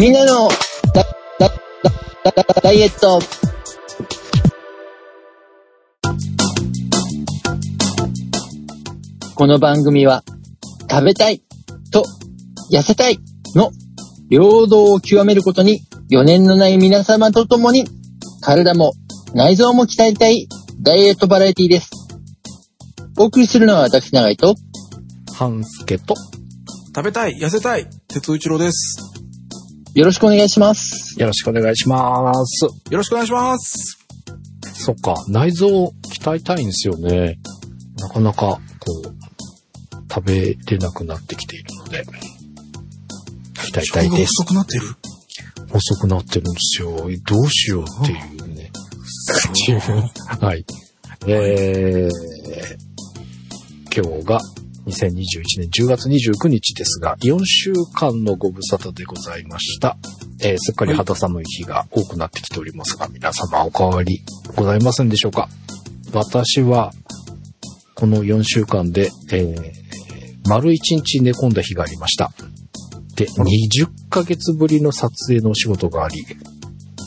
みんなのダダダダダダイエットこの番組は食べたいと痩せたいの平等を極めることに余念のない皆様と共に体も内臓も鍛えたいダイエットバラエティです。お送りするのは私長井と半助と、食べたい、痩せたい、哲夫一郎です。よろしくお願いします。よろしくお願いします。よろしくお願いします。そっか、内臓を鍛えたいんですよね。なかなか、こう、食べれなくなってきているので、鍛えたいです。遅くなってる？遅くなってるんですよ。どうしようっていうね。っていうはい。えー、今日が2021年10月29日ですが、4週間のご無沙汰でございました。えーすっかり肌寒い日が多くなってきておりますが、皆様お変わりございませんでしょうか？私は、この4週間で、えー丸1日寝込んだ日がありました。で、20ヶ月ぶりの撮影のお仕事があり、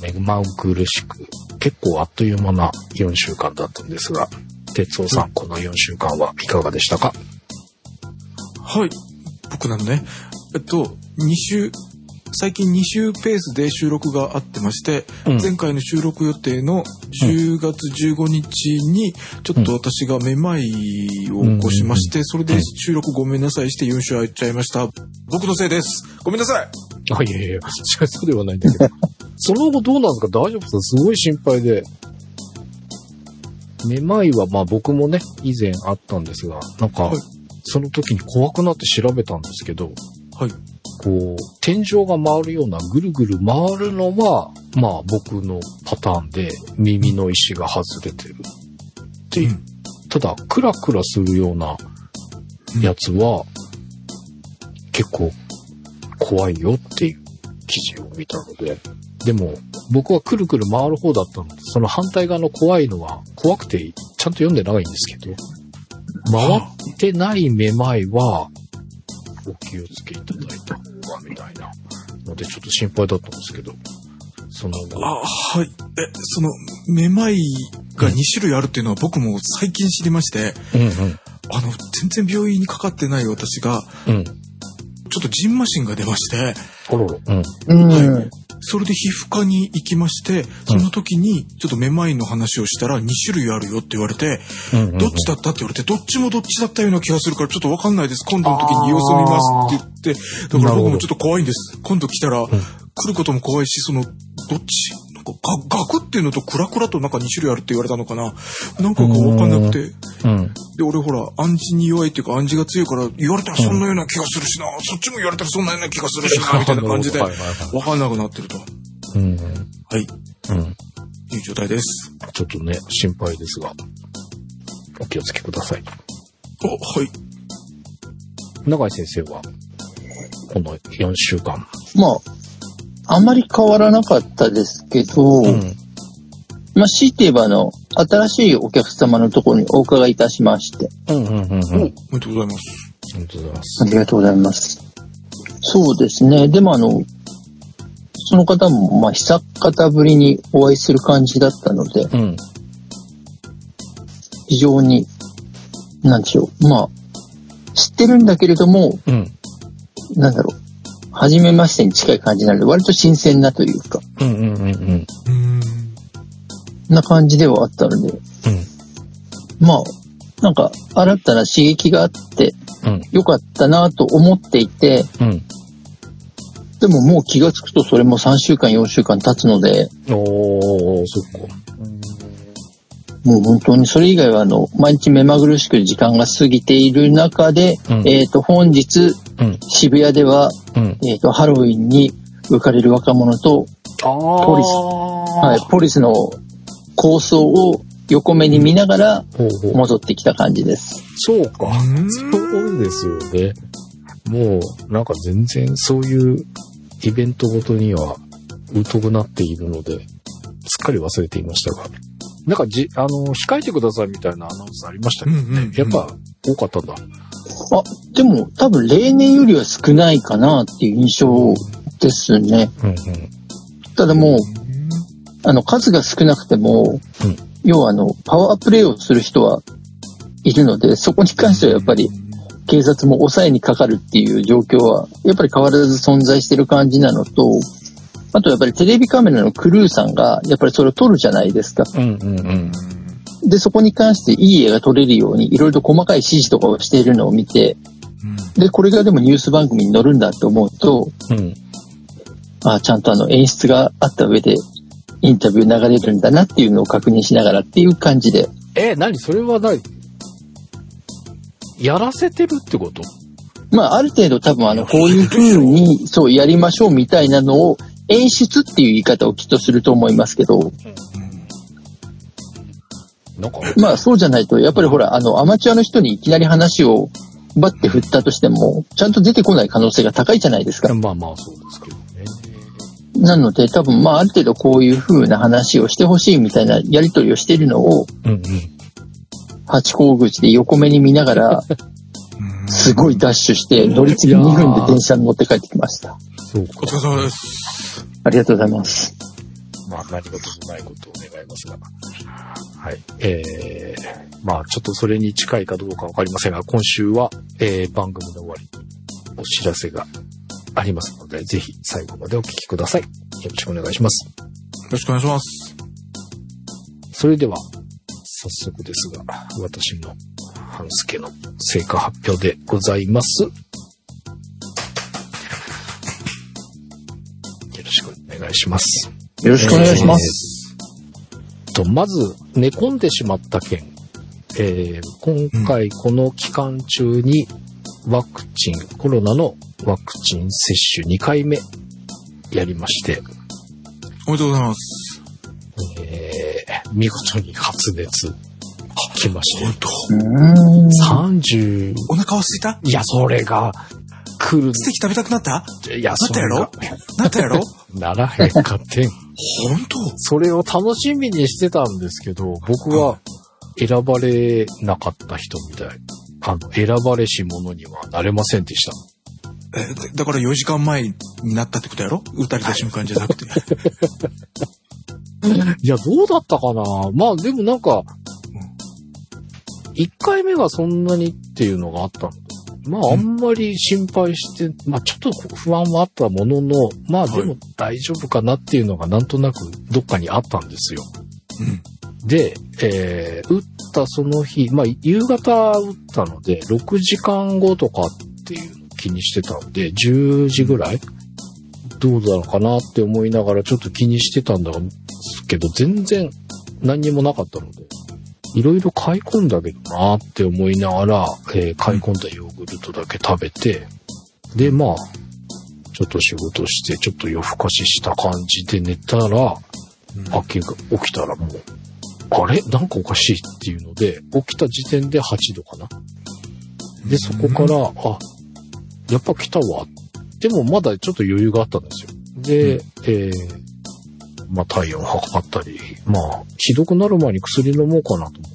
目まぐるしく、結構あっという間な4週間だったんですが、哲夫さん、この4週間はいかがでしたか？はい。僕なのね。えっと、2週、最近2週ペースで収録があってまして、うん前回の収録予定の10月15日に、ちょっと私がめまいを起こしまして、それで収録ごめんなさいして4週空いちゃいました。僕のせいです。ごめんなさい。あ、いやいや、そうではないんだけど。その後どうなんですか？大丈夫ですか？すごい心配で。めまいはまあ僕もね、以前あったんですが、なんかはい、その時に怖くなって調べたんですけど、はい。こう、天井が回るようなぐるぐる回るのは、まあ僕のパターンで耳の石が外れてる。っていう。ただ、クラクラするようなやつは、結構怖いよっていう記事を見たので。でも、僕はくるくる回る方だったので、その反対側の怖いのは怖くてちゃんと読んでないんですけど、回ってないめまいは、お気をつけいただいた方がみたいなので、ちょっと心配だったんですけど、その後、あ、はい。え、その、めまいが2種類あるっていうのは僕も最近知りまして、うんうん。あの、全然病院にかかってない私が、うん。ちょっとジンマシンが出まして。うん。はいそれで皮膚科に行きまして、その時にちょっとめまいの話をしたら2種類あるよって言われて、うんうんどっちだったって言われて、どっちもどっちだったような気がするからちょっとわかんないです。今度の時に様子見ますって言って、だから僕もちょっと怖いんです。今度来たら、来ることも怖いし、その、どっちガガクっていうのとクラクラとなんか2種類あるって言われたのかななんかがわかんなくて。うん。で、俺ほら、暗示に弱いっていうか暗示が強いから、言われたらそんなような気がするしな、そっちも言われたらそんなような気がするしな、みたいな感じで、はいはいはいわかんなくなってると。うん。はい。うん。いう状態です。ちょっとね、心配ですが、お気をつけください。お、はい。永井先生は、この4週間。まあ、あんまり変わらなかったですけど、うん。まあ、強いて言えば、あの、新しいお客様のところにお伺いいたしまして、うんうんうんうん。お、おめでとうございます。ありがとうございます。ありがとうございます。そうですね。でも、あの、その方も、まあ、久方ぶりにお会いする感じだったので、うん。非常に、なんでしょう。まあ、知ってるんだけれども、うん。なんだろう。初めましてに近い感じなので、割と新鮮なというか、うんうんうんうん。な感じではあったので、うん。まあ、なんか、新たな刺激があって、うん。よかったなと思っていて、うん。でももう気がつくとそれも3週間、4週間経つので、おー、そっか。もう本当にそれ以外はあの、毎日目まぐるしく時間が過ぎている中で、うんえっ、と、本日、うん。渋谷では、うん。えっ、と、ハロウィンに浮かれる若者と。ポリスはい、ポリスの構想を横目に見ながら戻ってきた感じです。そうか。うんそうですよね。もう、なんか全然そういうイベントごとには疎くなっているので、すっかり忘れていましたが。なんかじ、あの、控えてくださいみたいなアナウンスありましたけどね。うんうんうんやっぱ多かったんだ。あ、でも多分例年よりは少ないかなっていう印象ですね。うんうん。ただもう、あの、数が少なくても、うん要はあの、パワープレイをする人はいるので、そこに関してはやっぱり、警察も抑えにかかるっていう状況は、やっぱり変わらず存在してる感じなのと、あとやっぱりテレビカメラのクルーさんが、やっぱりそれを撮るじゃないですか。うんうんうん。で、そこに関していい絵が撮れるように、いろいろと細かい指示とかをしているのを見て、で、これがでもニュース番組に載るんだって思うと、うん。あちゃんとあの演出があった上で、インタビュー流れるんだなっていうのを確認しながらっていう感じで、え、何それは何？やらせてるってこと？まあ、ある程度多分あの、こういう風に、そう、やりましょうみたいなのを、演出っていう言い方をきっとすると思いますけど、まあ、そうじゃないと、やっぱりほら、あの、アマチュアの人にいきなり話をバッて振ったとしても、ちゃんと出てこない可能性が高いじゃないですか。まあまあそうですけどね。なので、多分、まあ、ある程度こういう風な話をしてほしいみたいなやりとりをしているのを、うんうん。八甲口で横目に見ながら、すごいダッシュして、乗り継ぎ2分で電車に乗って帰ってきました。そうかお。疲れ様です。ありがとうございます。まあ何事もないことを願いますが。はい。えー、まあちょっとそれに近いかどうかわかりませんが、今週は、えー、番組の終わり、お知らせがありますので、ぜひ最後までお聞きください。よろしくお願いします。よろしくお願いします。それでは、早速ですが、私の半助の成果発表でございます。いします。よろしくお願いします。と、まず、寝込んでしまった件。えー今回この期間中にワクチン、コロナのワクチン接種2回目やりまして、おめでとうございます。えー見事に発熱来まして、本当。うーん。30、お腹は空いた？いや、それが来る。ステーキ食べたくなった？いや、なったやろ？それがなったやろ？ならへんかってん。本当？それを楽しみにしてたんですけど、僕は選ばれなかった人みたい。あの、選ばれし者にはなれませんでした。え、だだから4時間前になったってことやろ？打たれた瞬間じゃなくて。いや、どうだったかな？まあでもなんか、1回目がそんなにっていうのがあったので、まああんまり心配して、まあちょっと不安はあったものの、まあでも大丈夫かなっていうのがなんとなくどっかにあったんですよ。うん。で、えー、打ったその日、まあ、夕方打ったので、6時間後とかっていうのを気にしてたので、10時ぐらいどうだろうかなって思いながらちょっと気にしてたんだけど、全然何にもなかったので、いろいろ買い込んだけどなって思いながら、えー買い込んだヨーグルトだけ食べて、で、まあ、ちょっと仕事して、ちょっと夜更かしした感じで寝たら、明けが起きたらもう、あれ？なんかおかしいっていうので、起きた時点で8度かな。で、そこから、あ、やっぱ来たわ。でもまだちょっと余裕があったんですよ。で、えー、まあ体温測ったり、まあ、ひどくなる前に薬飲もうかなと思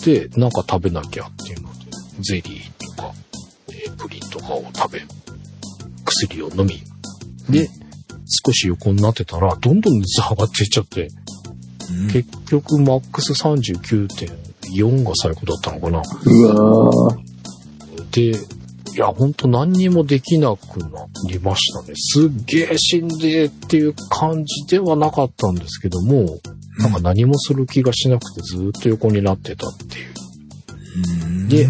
って、なんか食べなきゃっていうので、ゼリーとか、えープリンとかを食べ、薬を飲み、で、少し横になってたら、どんどん熱上がっていっちゃって、うん。結局マックス39.4が最高だったのかな。うわー。で、いや、ほんと何にもできなくなりましたね。すっげえ死んでっていう感じではなかったんですけども、なんか何もする気がしなくてずーっと横になってたっていう。うんで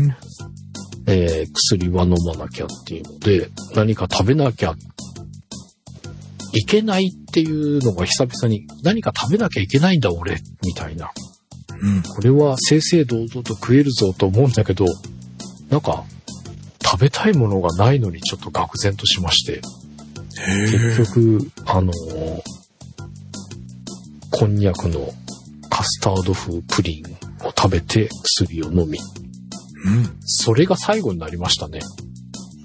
えー薬は飲まなきゃっていうので、何か食べなきゃいけないっていうのが久々に、何か食べなきゃいけないんだ俺、みたいな。うん。これは正々堂々と食えるぞと思うんだけど、なんか、食べたいものがないのにちょっと愕然としまして、結局、あのこんにゃくのカスタード風プリンを食べて薬を飲み、うん。それが最後になりましたね。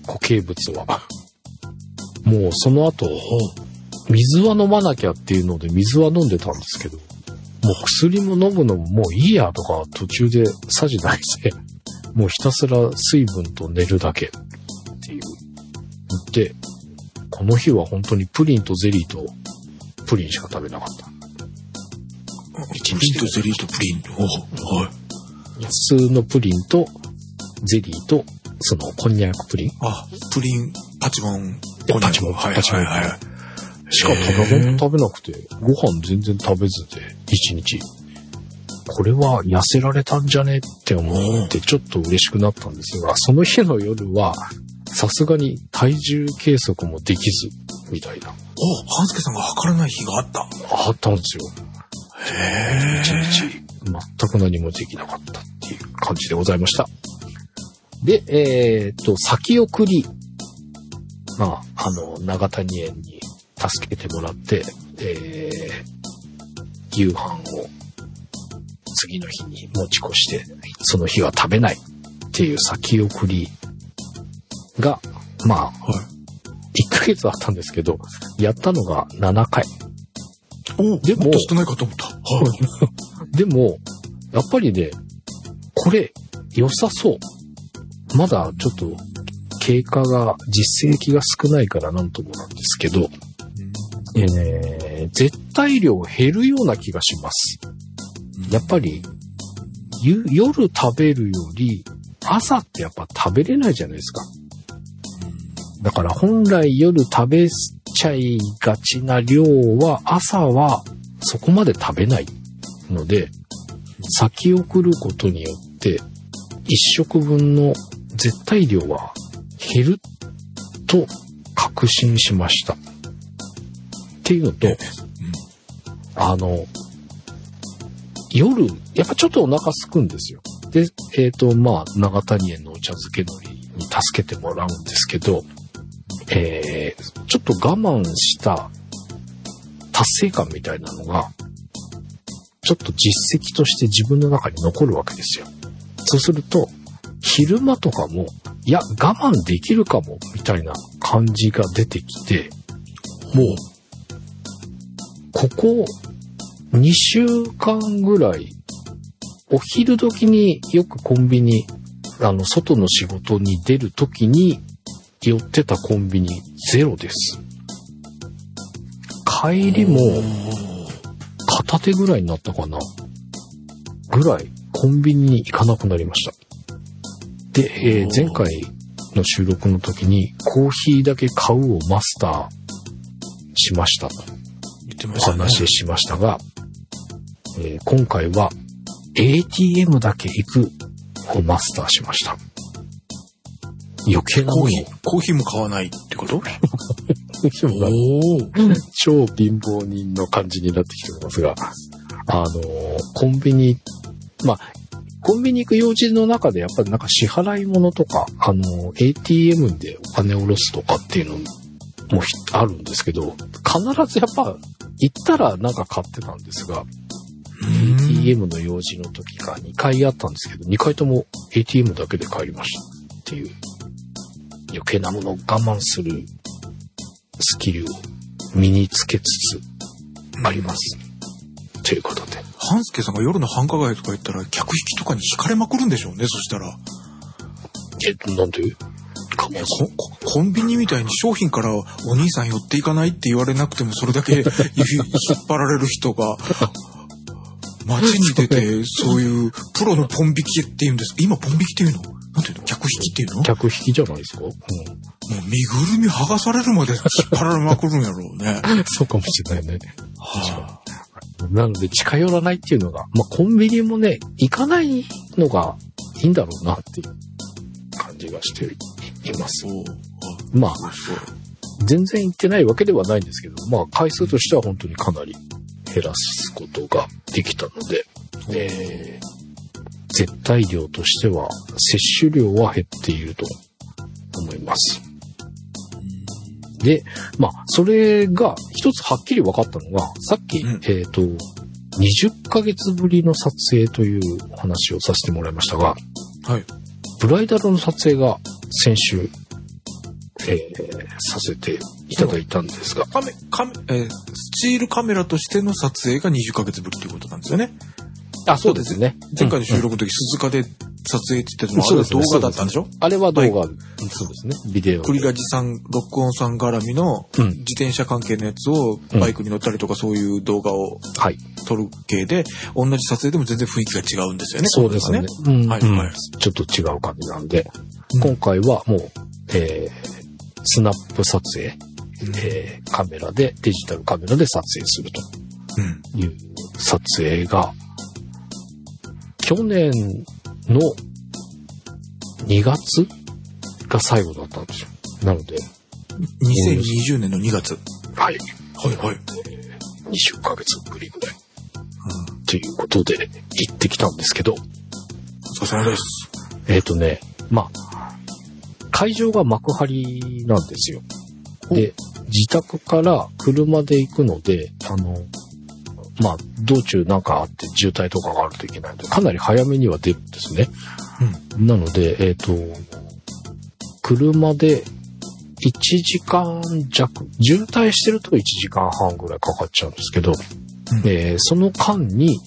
固形物は。もうその後、水は飲まなきゃっていうので水は飲んでたんですけど、もう薬も飲むのももういいやとか途中でさじないで、もうひたすら水分と寝るだけっていう。で、この日は本当にプリンとゼリーとプリンしか食べなかった。プリンとゼリーとプリン。おはい。普通のプリンとゼリーと、そのこんにゃくプリンあ、プリン、パチモン、パチモンはいパチモンはいはい。しか食べ、食べなくて、ご飯全然食べずで、一日。これは痩せられたんじゃねって思って、ちょっと嬉しくなったんですが、その日の夜は、さすがに体重計測もできず、みたいな。お、半助さんが測らない日があった。あったんですよ。へ一日、全く何もできなかったっていう感じでございました。で、えーっと、先送り。まあ、あの、長谷園に助けてもらって、えー、夕飯を次の日に持ち越して、その日は食べないっていう先送りが、まあ、はい。1ヶ月あったんですけど、やったのが7回。おでももっと少ないかと思った。はい。でも、やっぱりね、これ、良さそう。まだちょっと、経過が、実績が少ないからなんともなんですけど、えー、絶対量減るような気がします。やっぱり、ゆ夜食べるより、朝ってやっぱ食べれないじゃないですか。だから本来夜食べちゃいがちな量は、朝はそこまで食べないので、先送ることによって、一食分の絶対量は減ると確信しました。っていうのと、あの、夜、やっぱちょっとお腹すくんですよ。で、えっ、と、まあ、長谷園のお茶漬け海苔に助けてもらうんですけど、えー、ちょっと我慢した達成感みたいなのが、ちょっと実績として自分の中に残るわけですよ。そうすると、昼間とかも、いや、我慢できるかも、みたいな感じが出てきて、もう、ここ2週間ぐらい、お昼時によくコンビニ、あの、外の仕事に出る時に寄ってたコンビニゼロです。帰りも片手ぐらいになったかなぐらいコンビニに行かなくなりました。で、えー前回の収録の時にコーヒーだけ買うをマスターしましたとお言ってましたね。話ししましたが、えー今回は ATM だけ行くをマスターしました。余計なコーヒー、コーヒーも買わないってこと？超貧乏人の感じになってきておりますが、あのーコンビニ、まあ、コンビニ行く用事の中でやっぱりなんか支払い物とか、あのー ATM でお金を下ろすとかっていうのもひあるんですけど、必ずやっぱ行ったらなんか買ってたんですが、ATM の用事の時が2回あったんですけど、2回とも ATM だけで帰りましたっていう、余計なものを我慢するスキルを身につけつつあります。ということで。半助さんが夜の繁華街とか行ったら客引きとかに引かれまくるんでしょうね、そしたら。え、なんで？かコンビニみたいに商品からお兄さん寄っていかないって言われなくてもそれだけ 引っ張られる人が街に出てそういうプロのポン引きって言うんです。今ポン引きっていうの？なんていうの？客引きっていうの？も客引きじゃないですか、うん、う身ぐるみ剥がされるまで引っ張られまくるんやろうね。そうかもしれないね。はなので近寄らないっていうのが、まあ、コンビニもね、行かないのがいいんだろうなっていう感じがしています。まあ、全然行ってないわけではないんですけど、まあ、回数としては本当にかなり減らすことができたので、えー絶対量としては、摂取量は減っていると思います。で、まあ、それが一つはっきり分かったのが、さっき、うんえっ、と、20ヶ月ぶりの撮影というお話をさせてもらいましたが、はい。ブライダルの撮影が先週、えーさせていただいたんですが、カメ、カメ、えースチールカメラとしての撮影が20ヶ月ぶりということなんですよね。あ、そうですね。前回の収録の時、鈴鹿で撮影って言ってたのは、あれは動画だったんでしょ？あれは動画、そうですね。ビデオで。栗ガジさん、録音さん絡みのうん自転車関係のやつをうんバイクに乗ったりとかそういう動画をはい。撮る系で、同じ撮影でも全然雰囲気が違うんですよね。そうですね。うんはいうんはいちょっと違う感じなんで、うん今回はもう、えー、スナップ撮影、えー、カメラで、デジタルカメラで撮影するうん。という撮影が、去年の2月が最後だったんですよ。なので、2020年の2月。はい。はいはい。20ヶ月ぶりぐらい。ということで、行ってきたんですけど、お疲れ様です。えっ、とね、まあ、会場が幕張なんですよ。で、自宅から車で行くので、あの、まあ、道中なんかあって渋滞とかがあるといけないので、かなり早めには出るんですね。なので、えっ、と、車で1時間弱、渋滞してると1時間半ぐらいかかっちゃうんですけど、うん。えーその間に、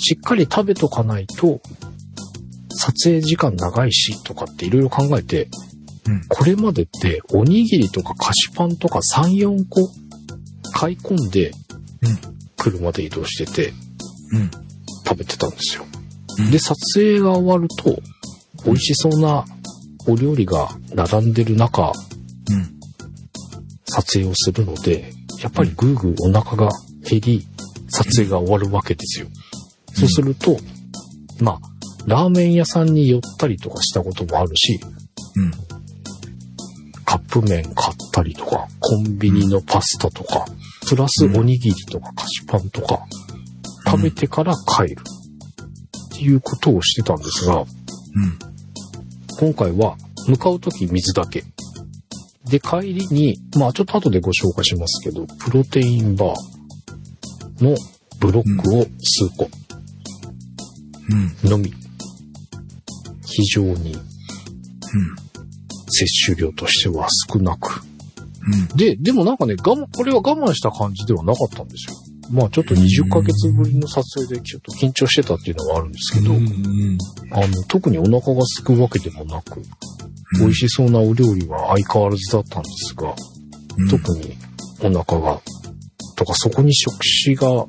しっかり食べとかないと、撮影時間長いしとかっていろいろ考えて、うんこれまでっておにぎりとか菓子パンとか3、4個買い込んでうん、車で移動しててうん。食べてたんですよ。うんで、撮影が終わると、美味しそうなお料理が並んでる中、うん。撮影をするので、やっぱりぐーぐーお腹が減り、撮影が終わるわけですよ。そうすると、まあ、ラーメン屋さんに寄ったりとかしたこともあるし、うん。プ麺買ったりとか、コンビニのパスタとか、プラスおにぎりとか菓子パンとか、食べてから帰る。っていうことをしてたんですが、うん。今回は向かうとき水だけ。で、帰りに、まあちょっと後でご紹介しますけど、プロテインバーのブロックを数個うん。のみ。非常にうん。摂取量としては少なく。うん。で、でもなんかね、我慢、これは我慢した感じではなかったんですよ。まあちょっと20ヶ月ぶりの撮影でちょっと緊張してたっていうのはあるんですけど、うん。あの、特にお腹が空くわけでもなく、美味しそうなお料理は相変わらずだったんですが、うん。特にお腹が、とかそこに触手が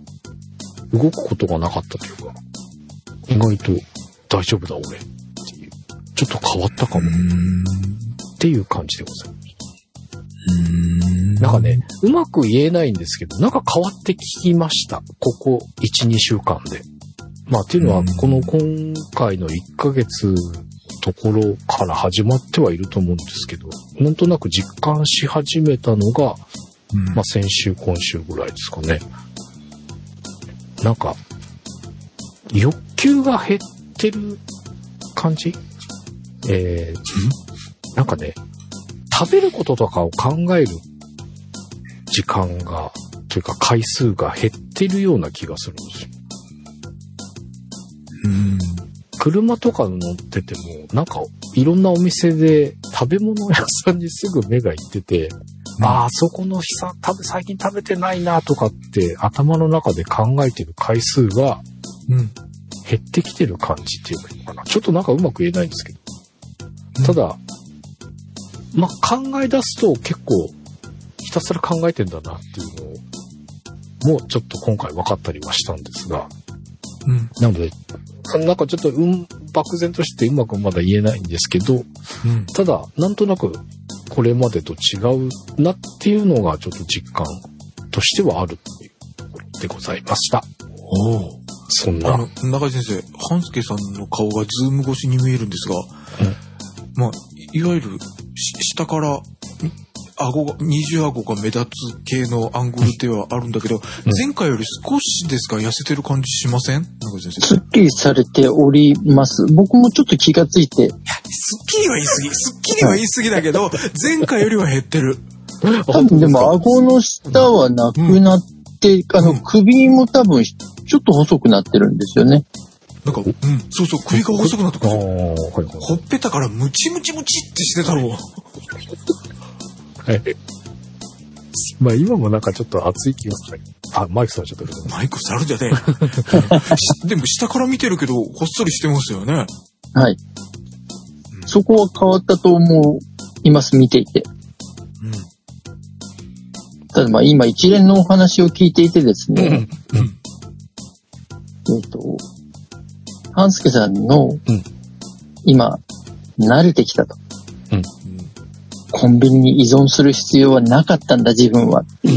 動くことがなかったというか、意外と大丈夫だ俺っていう、ちょっと変わったかもっうん。ていう感じでございます。うん。なんかね、うまく言えないんですけど、なんか変わってきました。ここ1、2週間で。まあ、っていうのはうん、この今回の1ヶ月ところから始まってはいると思うんですけど、なんとなく実感し始めたのが、うん、まあ、先週、今週ぐらいですかね。なんか、欲求が減ってる感じ？えー、なんかね、食べることとかを考える時間が、というか回数が減ってるような気がするんですよ。うん。車とか乗ってても、なんかいろんなお店で食べ物屋さんにすぐ目が行ってて、ああ、そこのさ、食べ、最近食べてないなとかって頭の中で考えてる回数がうん。減ってきてる感じっていうのかな。ちょっとなんかうまく言えないんですけど。ただ、まあ、考え出すと結構ひたすら考えてんだなっていうのを、もうちょっと今回分かったりはしたんですが、うん。なので、なんかちょっとうん、漠然としてうまくまだ言えないんですけど、うん。ただ、なんとなくこれまでと違うなっていうのがちょっと実感としてはあるっていうところでございました。おお。そんな。あの、中井先生、半助さんの顔がズーム越しに見えるんですが、まあ、いいわゆる、し下から、ん？顎が、二重顎が目立つ系のアングルではあるんだけど、うん前回より少しですが痩せてる感じしません？中井先生。すっきりされております。僕もちょっと気がついて、すっきりは言い過ぎ。すっきりは言い過ぎだけど、前回よりは減ってる。多分でも顎の下はなくなって、あの首も多分ちょっと細くなってるんですよね。なんか、うん、そうそう、首が細くなってくああ、る。ほっぺたからムチムチムチってしてたろう。はい。まあ今もなんかちょっと熱い気がする。あ、マイクさんちょっとるマイク触るじゃねえ。し でも下から見てるけど、ほっそりしてますよね。はい。そこは変わったと思います、見ていて。うん。ただまあ今一連のお話を聞いていてですね、えっ、と、半助さんの、今、慣れてきたと。コンビニに依存する必要はなかったんだ、自分は。う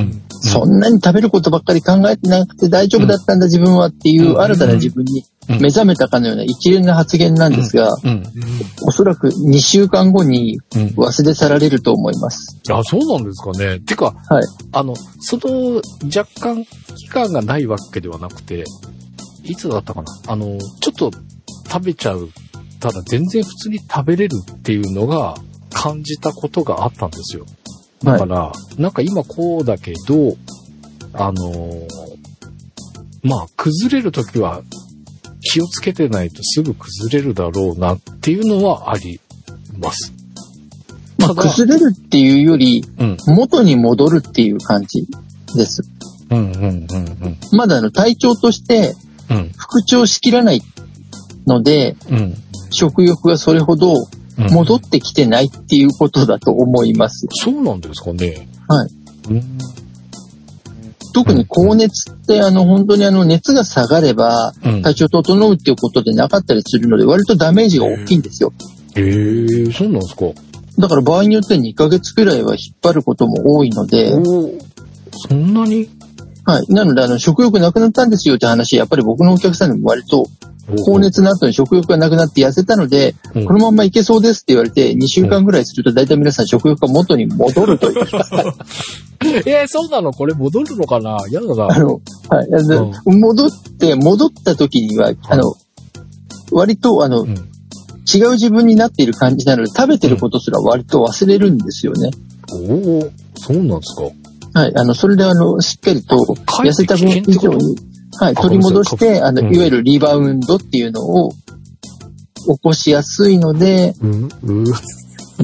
ん。そんなに食べることばっかり考えてなくて大丈夫だったんだ、自分はっていう新たな自分にうん目覚めたかのような一連の発言なんですが、うん。うん。おそらく2週間後にうん。忘れ去られると思います。あ、そうなんですかね。てか、はい。あの、その若干期間がないわけではなくて、いつだったかな？あの、ちょっと食べちゃう。ただ全然普通に食べれるっていうのが感じたことがあったんですよ。だはい。から、なんか今こうだけど、あのーまあ、崩れるときは気をつけてないとすぐ崩れるだろうなっていうのはあります。まあ、崩れるっていうより、うん。元に戻るっていう感じです。うんうんうんうん。まだあの体調としてうん復調しきらないので、うん。食欲がそれほどうん戻ってきてないっていうことだと思います。そうなんですかね。はい。うん。特に高熱ってあの本当にあの熱が下がればうん。体調整うっていうことでなかったりするので割とダメージが大きいんですよ。ええそうなんですか。だから場合によっては2ヶ月くらいは引っ張ることも多いので、おお。そんなにはい。なのであの食欲なくなったんですよって話、やっぱり僕のお客さんにも割と高熱の後に食欲がなくなって痩せたので、うんこのまんまいけそうですって言われて2週間ぐらいすると大体皆さん食欲が元に戻るという。えー、そうなの？これ戻るのかな？やだな。あの、はい。で戻って、戻った時には、あの、割と、あの、うん。違う自分になっている感じなので、食べてることすら割と忘れるんですよね。おお、そうなんですか。はい。あの、それであの、しっかりと痩せた分以上に、はい、あ取り戻して、あの、うん。いわゆるリバウンドっていうのを起こしやすいので、うん、うん。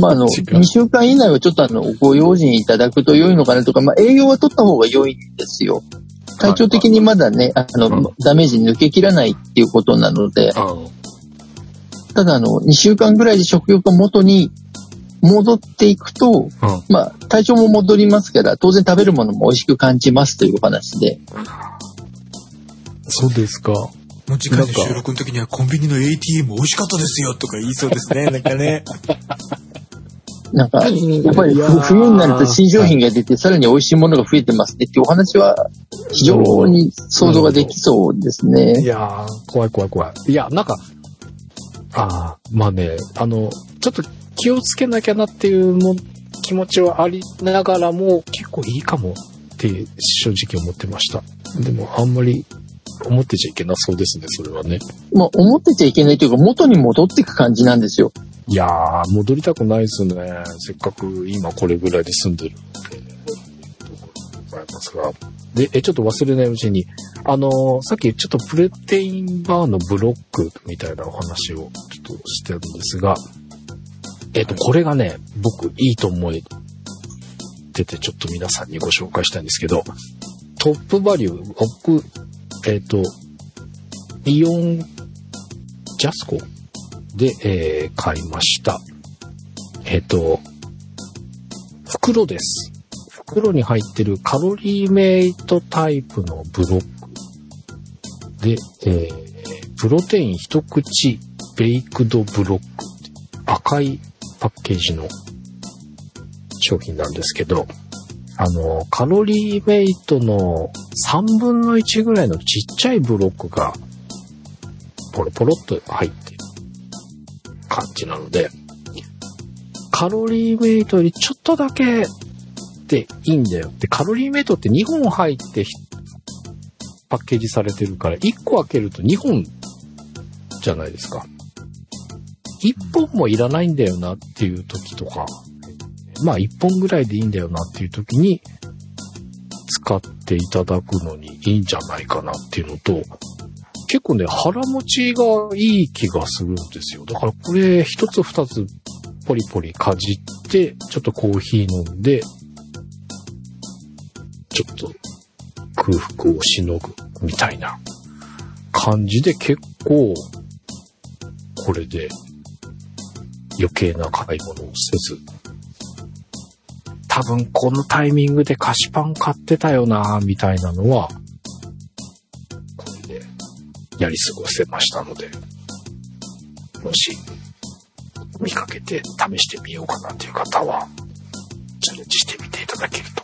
まあ、あの、違う2週間以内はちょっとあの、ご用心いただくと良いのかなとか、まあ、栄養は取った方が良いんですよ。体調的にまだね、あの、うん。ダメージ抜けきらないっていうことなので、あただあの、2週間ぐらいで食欲が元に戻っていくと、うん。まあ、体調も戻りますから、当然食べるものも美味しく感じますというお話で。そうですか。もう次回の収録の時にはコンビニの ATM 美味しかったですよとか言いそうですね。なんかね。なんか、やっぱり冬になると新商品が出て、さらに美味しいものが増えてますねっていうお話は、非常に想像ができそうですいね。やー、怖い怖い怖い。いや、なんか、ああ、まあね、あの、ちょっと気をつけなきゃなっていうも気持ちはありながらも、結構いいかもって正直思ってました。でも、あんまり思ってちゃいけなそうですね、それはね。まあ、思ってちゃいけないというか、元に戻っていく感じなんですよ。いやー、戻りたくないですね。せっかく今これぐらいで済んでるんで、ございますが。で、え、ちょっと忘れないうちに、あのーさっきちょっとプロテインバーのブロックみたいなお話をちょっとしてるんですが、えっ、と、これがね、僕いいと思ってて、ちょっと皆さんにご紹介したいんですけど、トップバリュー、僕、えっ、と、イオンジャスコで、えー買いました。えっ、と、袋です。袋に入ってるカロリーメイトタイプのブロックで、えープロテイン一口ベイクドブロック赤いパッケージの商品なんですけど、あの、カロリーメイトの3分の1ぐらいのちっちゃいブロックがポロポロっと入ってる感じなので、カロリーメイトよりちょっとだけでいいんだよ。で、カロリーメイトって2本入ってパッケージされてるから、1個開けると2本じゃないですか。1本もいらないんだよなっていう時とか、まあ1本ぐらいでいいんだよなっていう時に使っていただくのにいいんじゃないかなっていうのと、結構ね、腹持ちがいい気がするんですよ。だからこれ一つ二つポリポリかじって、ちょっとコーヒー飲んで、ちょっと空腹をしのぐみたいな感じで結構、これで余計な買い物をせず、多分このタイミングで菓子パン買ってたよなみたいなのは、これでやり過ごせましたので、もし見かけて試してみようかなという方は、チャレンジしてみていただけると。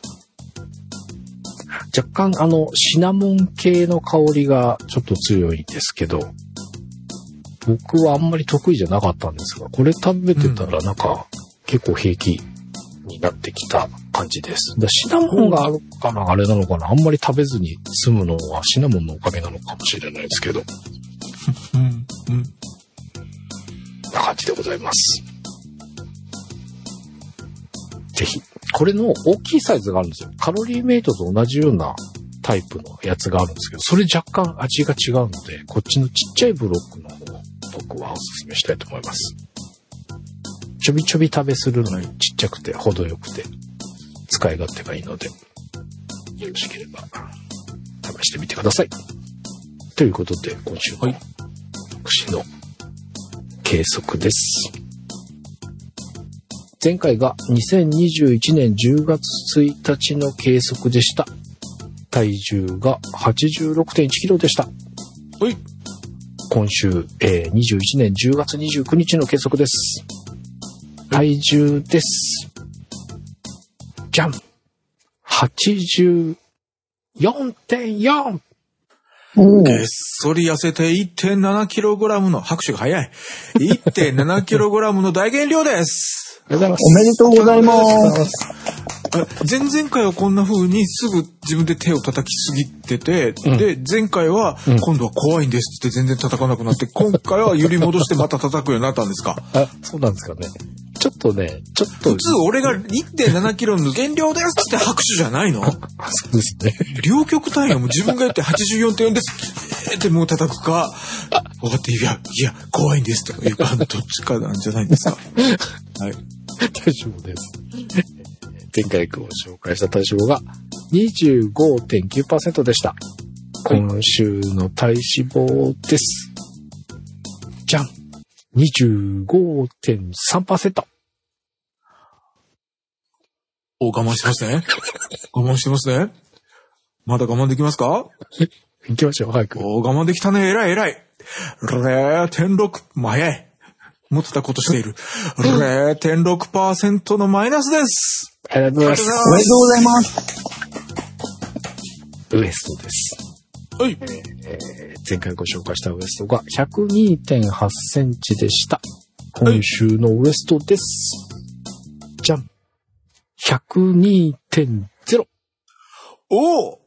若干あの、シナモン系の香りがちょっと強いんですけど、僕はあんまり得意じゃなかったんですが、これ食べてたらなんか、結構平気になってきた感じです。だシナモンがあるかな、あれなのかな、あんまり食べずに済むのはシナモンのおかげなのかもしれないですけど、うん。うん。な感じでございます。ぜひ。これの大きいサイズがあるんですよ。カロリーメイトと同じようなタイプのやつがあるんですけど、それ若干味が違うので、こっちのちっちゃいブロックの方を僕はおすすめしたいと思います。ちょびちょび食べするのにちっちゃくて程よくて、使い勝手がいいので、よろしければ試してみてください。ということで、今週のはい私の計測です。前回が2021年10月1日の計測でした。体重が86.1キロでした。はい。今週、えー21年10月29日の計測です。体重です。じゃん !84.4! おげっそり痩せて 1.7kg の、拍手が早い。1.7kg の大減量です。おめでとうございます。あ前々回はこんな風にすぐ自分で手を叩きすぎてて、うんで、前回はうん今度は怖いんですって全然叩かなくなって、今回は揺り戻してまた叩くようになったんですか？あ、そうなんですかね。ちょっとね、ちょっと。普通俺が 1.7kg の減量ですって拍手じゃないの？そうですね。両極端よ。もう自分が言って84.4ですってもう叩くか、分かって、いや、いや、怖いんですというか、どっちかなんじゃないですか？はい。体脂肪です。前回ご紹介した体脂肪が25.9%でした。今週の体脂肪です。じゃん !25.3%。お、我慢してますね。我慢してますね。まだ我慢できますか？行きましょう、早く。お、我慢できたね。偉い偉い。0.6。もう早い。持ってたことしている。0.6%のマイナスです。ありがとうございます。おめでとうございます。ウエストです。はい。えー前回ご紹介したウエストが102.8センチでした。今週のウエストです。じゃん。102.0。おお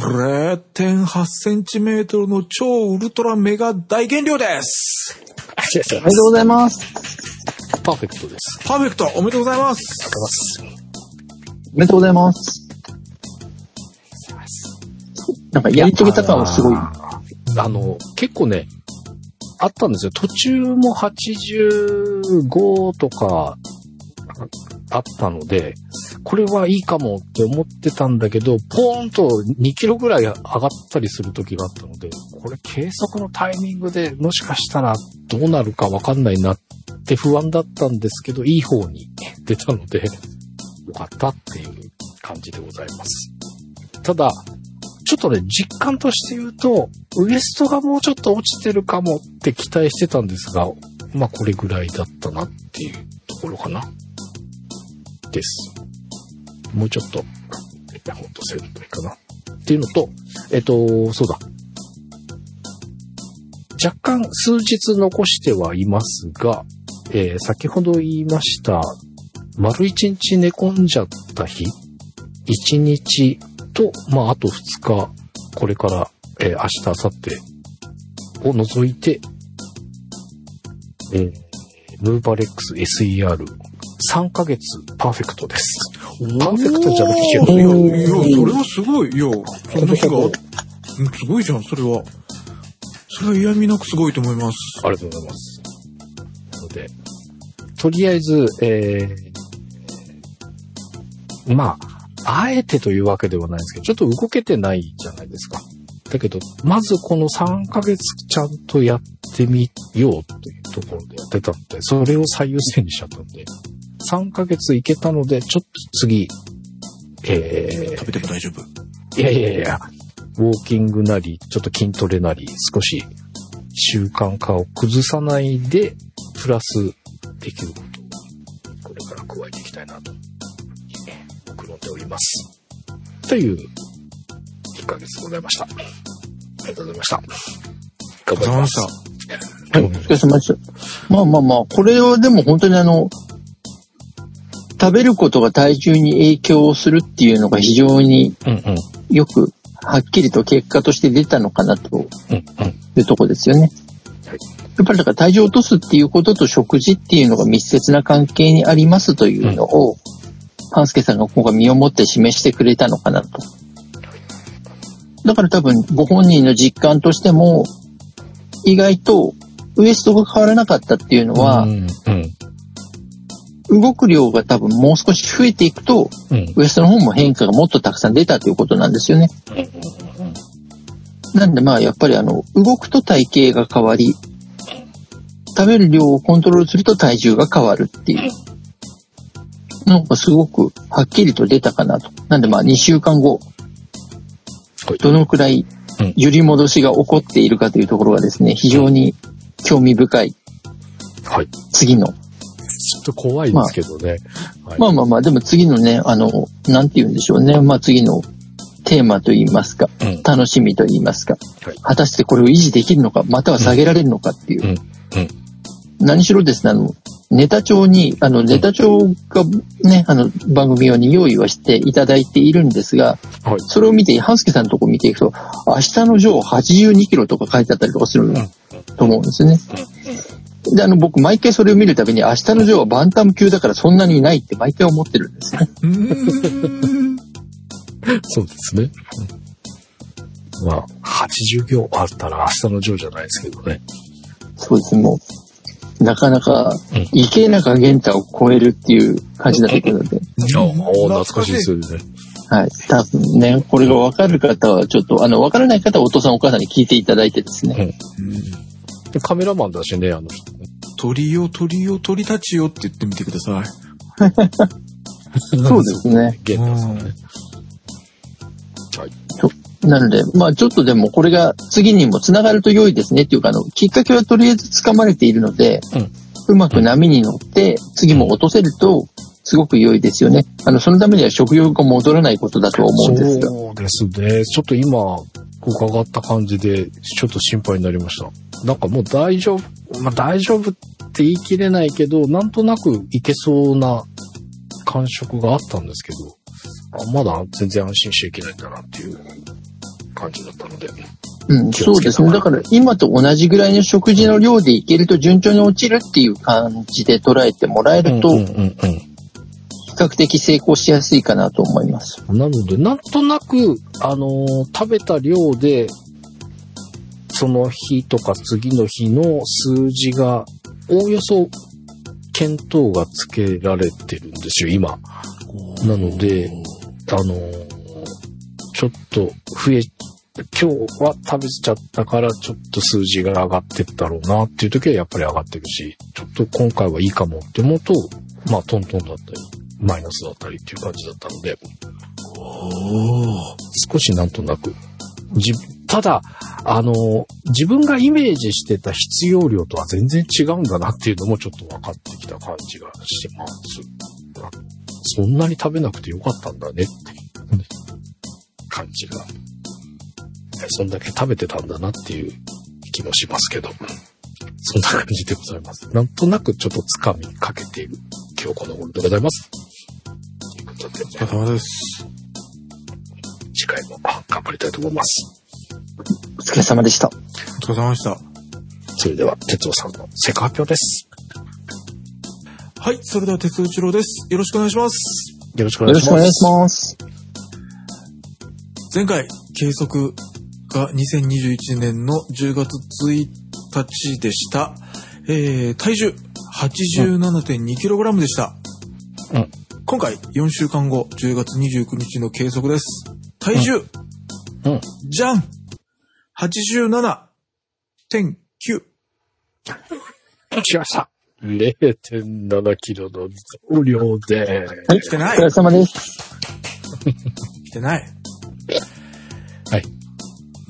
!0.8 センチメートルの超ウルトラメガ大減量です。ありがとうおめでとうございます。パーフェクトです。パーフェクトおめでとうございます。ありがとうございます。おめでとうございます。なんかやり遂げた感はすごい。あの、結構ね、あったんですよ。途中も85とかあったので、これはいいかもって思ってたんだけど、ポーンと2キロぐらい上がったりする時があったので、これ計測のタイミングでもしかしたらどうなるかわかんないなって不安だったんですけど、いい方に出たので、よかったっていう感じでございます。ただ、ちょっとね、実感として言うと、ウエストがもうちょっと落ちてるかもって期待してたんですが、まあこれぐらいだったなっていうところかな。です。もうちょっと、ほんとせるといいかな。っていうのと、えっと、そうだ。若干数日残してはいますが、えー先ほど言いました、丸一日寝込んじゃった日、一日と、まあ、あと2日、これから、えー明日、明後日を除いて、えームーバレックス SER SER3 ヶ月パーフェクトです。パーフェクトじゃなきゃいけないいや、いや、それはすごい。いや、そんな日が、うんすごいじゃん、それは。それは嫌味なくすごいと思います。ありがとうございます。なので、とりあえず、えー、まあ、あえてというわけではないんですけど、ちょっと動けてないじゃないですか。だけど、まずこの3ヶ月ちゃんとやってみようというところでやってたんで、それを最優先にしちゃったんで、3ヶ月いけたので、ちょっと次、え食べても大丈夫？ー、いやいやいや、ウォーキングなり、ちょっと筋トレなり、少し習慣化を崩さないで、プラスできることを、これから加えていきたいなと、目論んでおります。という、1ヶ月でございました。ありがとうございました。頑張ります。はい、お疲れ様でした。まあまあまあ、これはでも本当にあの、食べることが体重に影響するっていうのが非常に。よく、はっきりと結果として出たのかなと。いうとこですよね。はいやっぱりだから体重を落とすっていうことと食事っていうのが密接な関係にありますというのを、半助さんが今回身をもって示してくれたのかなと。だから多分ご本人の実感としても、意外とウエストが変わらなかったっていうのは。動く量が多分もう少し増えていくと、うん。ウエストの方も変化がもっとたくさん出たということなんですよね。なんでまあやっぱりあの、動くと体型が変わり、食べる量をコントロールすると体重が変わるっていう。なんかすごくはっきりと出たかなと。なんでまあ2週間後、はいどのくらいうん揺り戻しが起こっているかというところがですね、非常に興味深いはい。次のっと怖いですけどね。はい。まあまあまあ、でも次のね、あの、なんて言うんでしょうね。まあ次のテーマと言いますか、うん楽しみと言いますか、はい果たしてこれを維持できるのか、または下げられるのかっていう。うんうん何しろですね、あの、ネタ帳に、あの、ネタ帳がね、あの、番組用に用意はしていただいているんですが、はい。それを見て、半助さんのとこ見ていくと、明日のジョー82キロとか書いてあったりとかするんと思うんですね。で、あの、僕、毎回それを見るたびに、明日のジョーはバンタム級だからそんなにいないって毎回思ってるんですね。そうですね。うんまあ、80秒あったら明日のジョーじゃないですけどね。そうですね、もう、なかなかうん、池中玄太を超えるっていう感じだったので、ああ、懐かしいですよね。はい。多分ね、これがわかる方は、ちょっと、あの、わからない方はお父さんお母さんに聞いていただいてですね。うんでカメラマンだしね、あの人ね。鳥よ鳥よ鳥たちよって言ってみてください。そうですね。ゲンタさんね。はい。なので、まあちょっとでもこれが次にもつながると良いですねっていうか、あの、きっかけはとりあえず掴まれているので、うまく波に乗って次も落とせると、すごく良いですよね。あの、そのためには食欲が戻らないことだとは思うんですが。そうですね。ちょっと今、伺った感じで、ちょっと心配になりました。なんかもう大丈夫、まあ大丈夫って言い切れないけど、なんとなくいけそうな感触があったんですけど、あまだ全然安心しちゃいけないんだなっていう感じだったので。うん、そうですね。だから今と同じぐらいの食事の量でいけると順調に落ちるっていう感じで捉えてもらえると、うん比うんうん較的成功しやすいかなと思います。なので、なんとなく、あのー食べた量で、その日とか次の日の数字が、おおよそ見当がつけられてるんですよ、今。なので、あのーちょっと増え、今日は食べちゃったからちょっと数字が上がってったろうなっていう時はやっぱり上がってるし、ちょっと今回はいいかもって思うと、まあトントンだったり、マイナスだったりっていう感じだったので、少しなんとなく、じ、ただ、あの自分がイメージしてた必要量とは全然違うんだなっていうのもちょっと分かってきた感じがします。そんなに食べなくてよかったんだねっていう感じが。そんだけ食べてたんだなっていう気もしますけど。そんな感じでございます。なんとなくちょっと掴みかけている今日この頃でございます。ということで、お疲れ様です。次回も頑張りたいと思います。お疲れ様でした。お疲れ様でした。それでは、哲夫さんの成果発表です。はい、それでは鉄内郎です。よろしくお願いします。よろしくおよ願いします。ろしくお願いします。前回、計測が2021年の10月1日でした。えー、体重 87.2kg でした。うん今回4週間後、10月29日の計測です。体重、うん。じゃん !87.9。来ました。0.7キロの増量で。はい。来てないお疲れ様です。来てない。はい。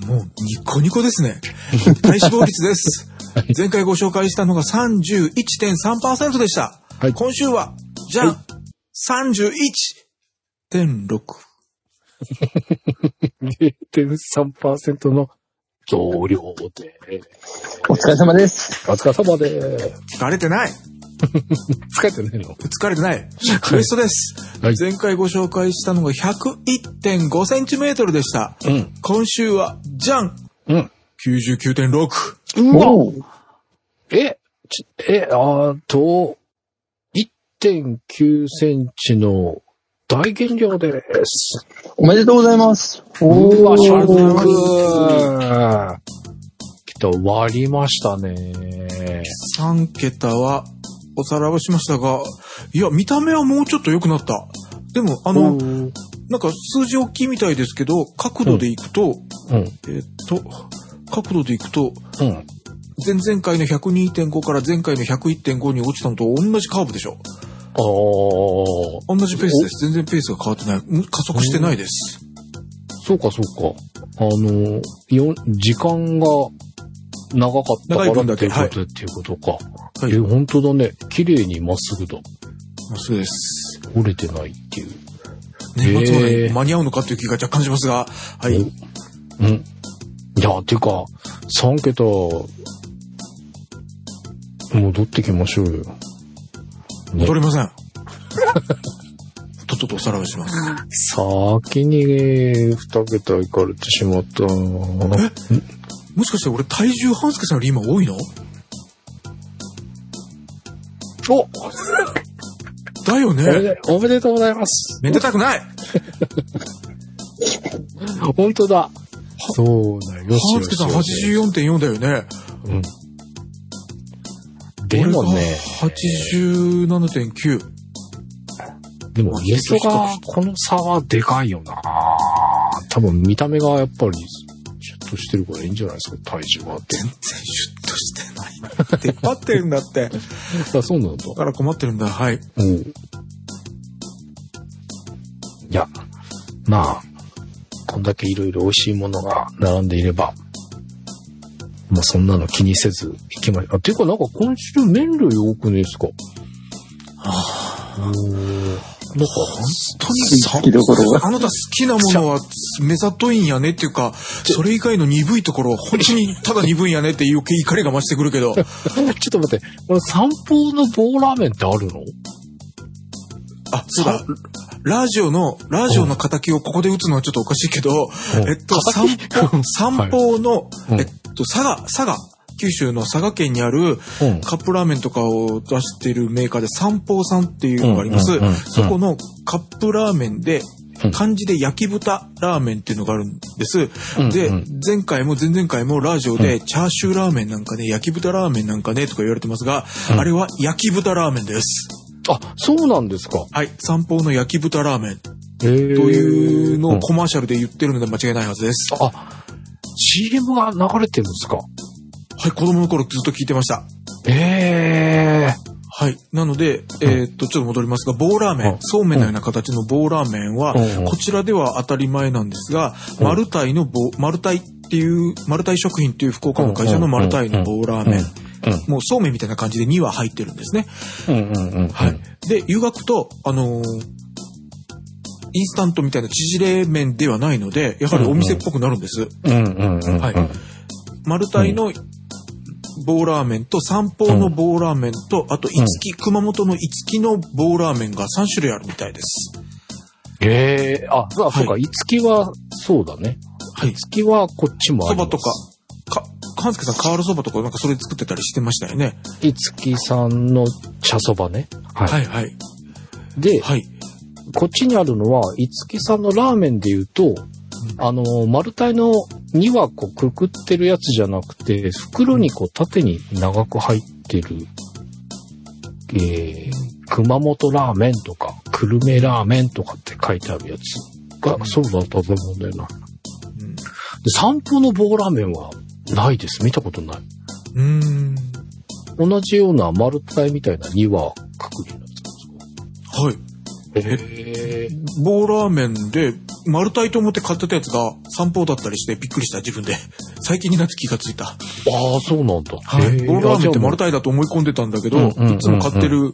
もう、ニコニコですね。体脂肪率です。前回ご紹介したのが31.3%でした。はい今週は、じゃん、は31.6。0.3%の増量で。お疲れ様です。お疲れ様で疲れてない 疲れてないの？疲れてない。ベストです。はい前回ご紹介したのが101.5センチメートルでした。うん。今週は、じゃんうん。!99.6。うわえ、ちえ、あと、1.9センチの大減量です。おめでとうございます。うわ、シャありがとうございークきっと割りましたね。3桁はおさらばしましたが、いや、見た目はもうちょっと良くなった。でも、あの、うん。なんか数字大きいみたいですけど、角度でいくと、うん。えっと、角度でいくと、うん。前々回の102.5から前回の101.5に落ちたのと同じカーブでしょ。ああ、同じペースです。全然ペースが変わってない。うん加速してないです。そうかそうか。あの、よ時間が長かったからっていうことでっていうことか。はいえ、本当だね。綺麗にまっすぐだ。まっすぐです。折れてないっていう。年末まで間に合うのかという気が若干しますが、はい。うん。いや、てか、3桁、戻ってきましょうよ。ね戻りません。とっととおさらばします。先に2桁行かれてしまった。もしかして俺体重半助さんより今多いの？おだよね。でおめでとうございます。めでたくない 本当だ。そうだよ。半助さんしよし。84.4だよね。うん。でもね、俺が87.9。でも、イエスが、この差はでかいよな多分見た目がやっぱり、シュッとしてるからいいんじゃないですか、体重があって。全然シュッとしてない。出っ張ってるんだって。あ、そうなんだ。だから困ってるんだ。はい。うん。いや、まあ、こんだけいろいろ美味しいものが並んでいれば、まあそんなの気にせず行きましょう。あ、ていうかなんか今週麺類多くねですか？おー。なんか、本当に好きどころが。あなた好きなものは目ざといんやねっていうか、それ以外の鈍いところは本当にただ鈍いんやねって余計怒りが増してくるけど、ちょっと待って、この散歩の棒ラーメンってあるの？あ、そうだ。ラジオの、ラジオの仇をここで打つのはちょっとおかしいけど、うん。えっと、散歩、散歩の、うん。えっと、佐賀、佐賀、九州の佐賀県にあるうん。カップラーメンとかを出しているメーカーで三宝さんっていうのがあります。そこのカップラーメンでうん、漢字で焼き豚ラーメンっていうのがあるんです。で前回も前々回もラジオでチャーシューラーメンなんかね、焼き豚ラーメンなんかねとか言われてますが、うんあれは焼き豚ラーメンです。あ、そうなんですか。はい、三宝の焼き豚ラーメン。というのうんをコマーシャルで言ってるので間違いないはずです。あ、CM が流れてるんですか？はい、子供の頃ずっと聞いてました。ええはい。なので、えーっと、ちょっと戻りますが、棒ラーメうんン、そうめんのような形の棒ラーメンはこちらでは当たり前なんですが、うんマルタイの棒、マルタイっていう、マルタイ食品っていう福岡の会社のマルタイの棒ラーメン。もうそうめんみたいな感じで2は入ってるんですね。うんうんうん。はい。で、湯がくと、あのーインスタントみたいな縮れ麺ではないので、やはりお店っぽくなるんです。はいマルタイの棒ラーメンと三宝の棒ラーメンと、あと、いつき、熊本のいつきの棒ラーメンが3種類あるみたいです。ええあ、そうか、いつきは、そうだね。はいいつきはこっちもあります。そばとか、か、半助さん、カールそばとかなんかそれ作ってたりしてましたよね。いつきさんの茶そばね。はい。はいはい。で、はい。こっちにあるのは、いつきさんのラーメンで言うと、あの、丸太の2はこうくくってるやつじゃなくて、袋にこう縦に長く入ってる、えー、熊本ラーメンとか、久留米ラーメンとかって書いてあるやつが、そうだったと思うんだよな。うんで、散歩の棒ラーメンはないです。見たことない。うーん。同じような丸太みたいな2話くくりのやつはい。なんですかへー。棒ラーメンで、丸太いと思って買ってたやつが散歩だったりしてびっくりした自分で。最近になって気がついた。ああ、そうなんだ。はい。棒ラーメンって丸太いだと思い込んでたんだけど、いつも買ってる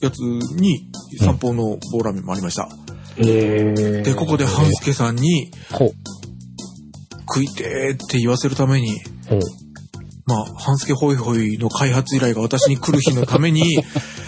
やつに散歩の棒ラーメンもありました。で、ここで半助さんに。食いてーって言わせるために。まあ、半助ホイホイの開発依頼が私に来る日のために、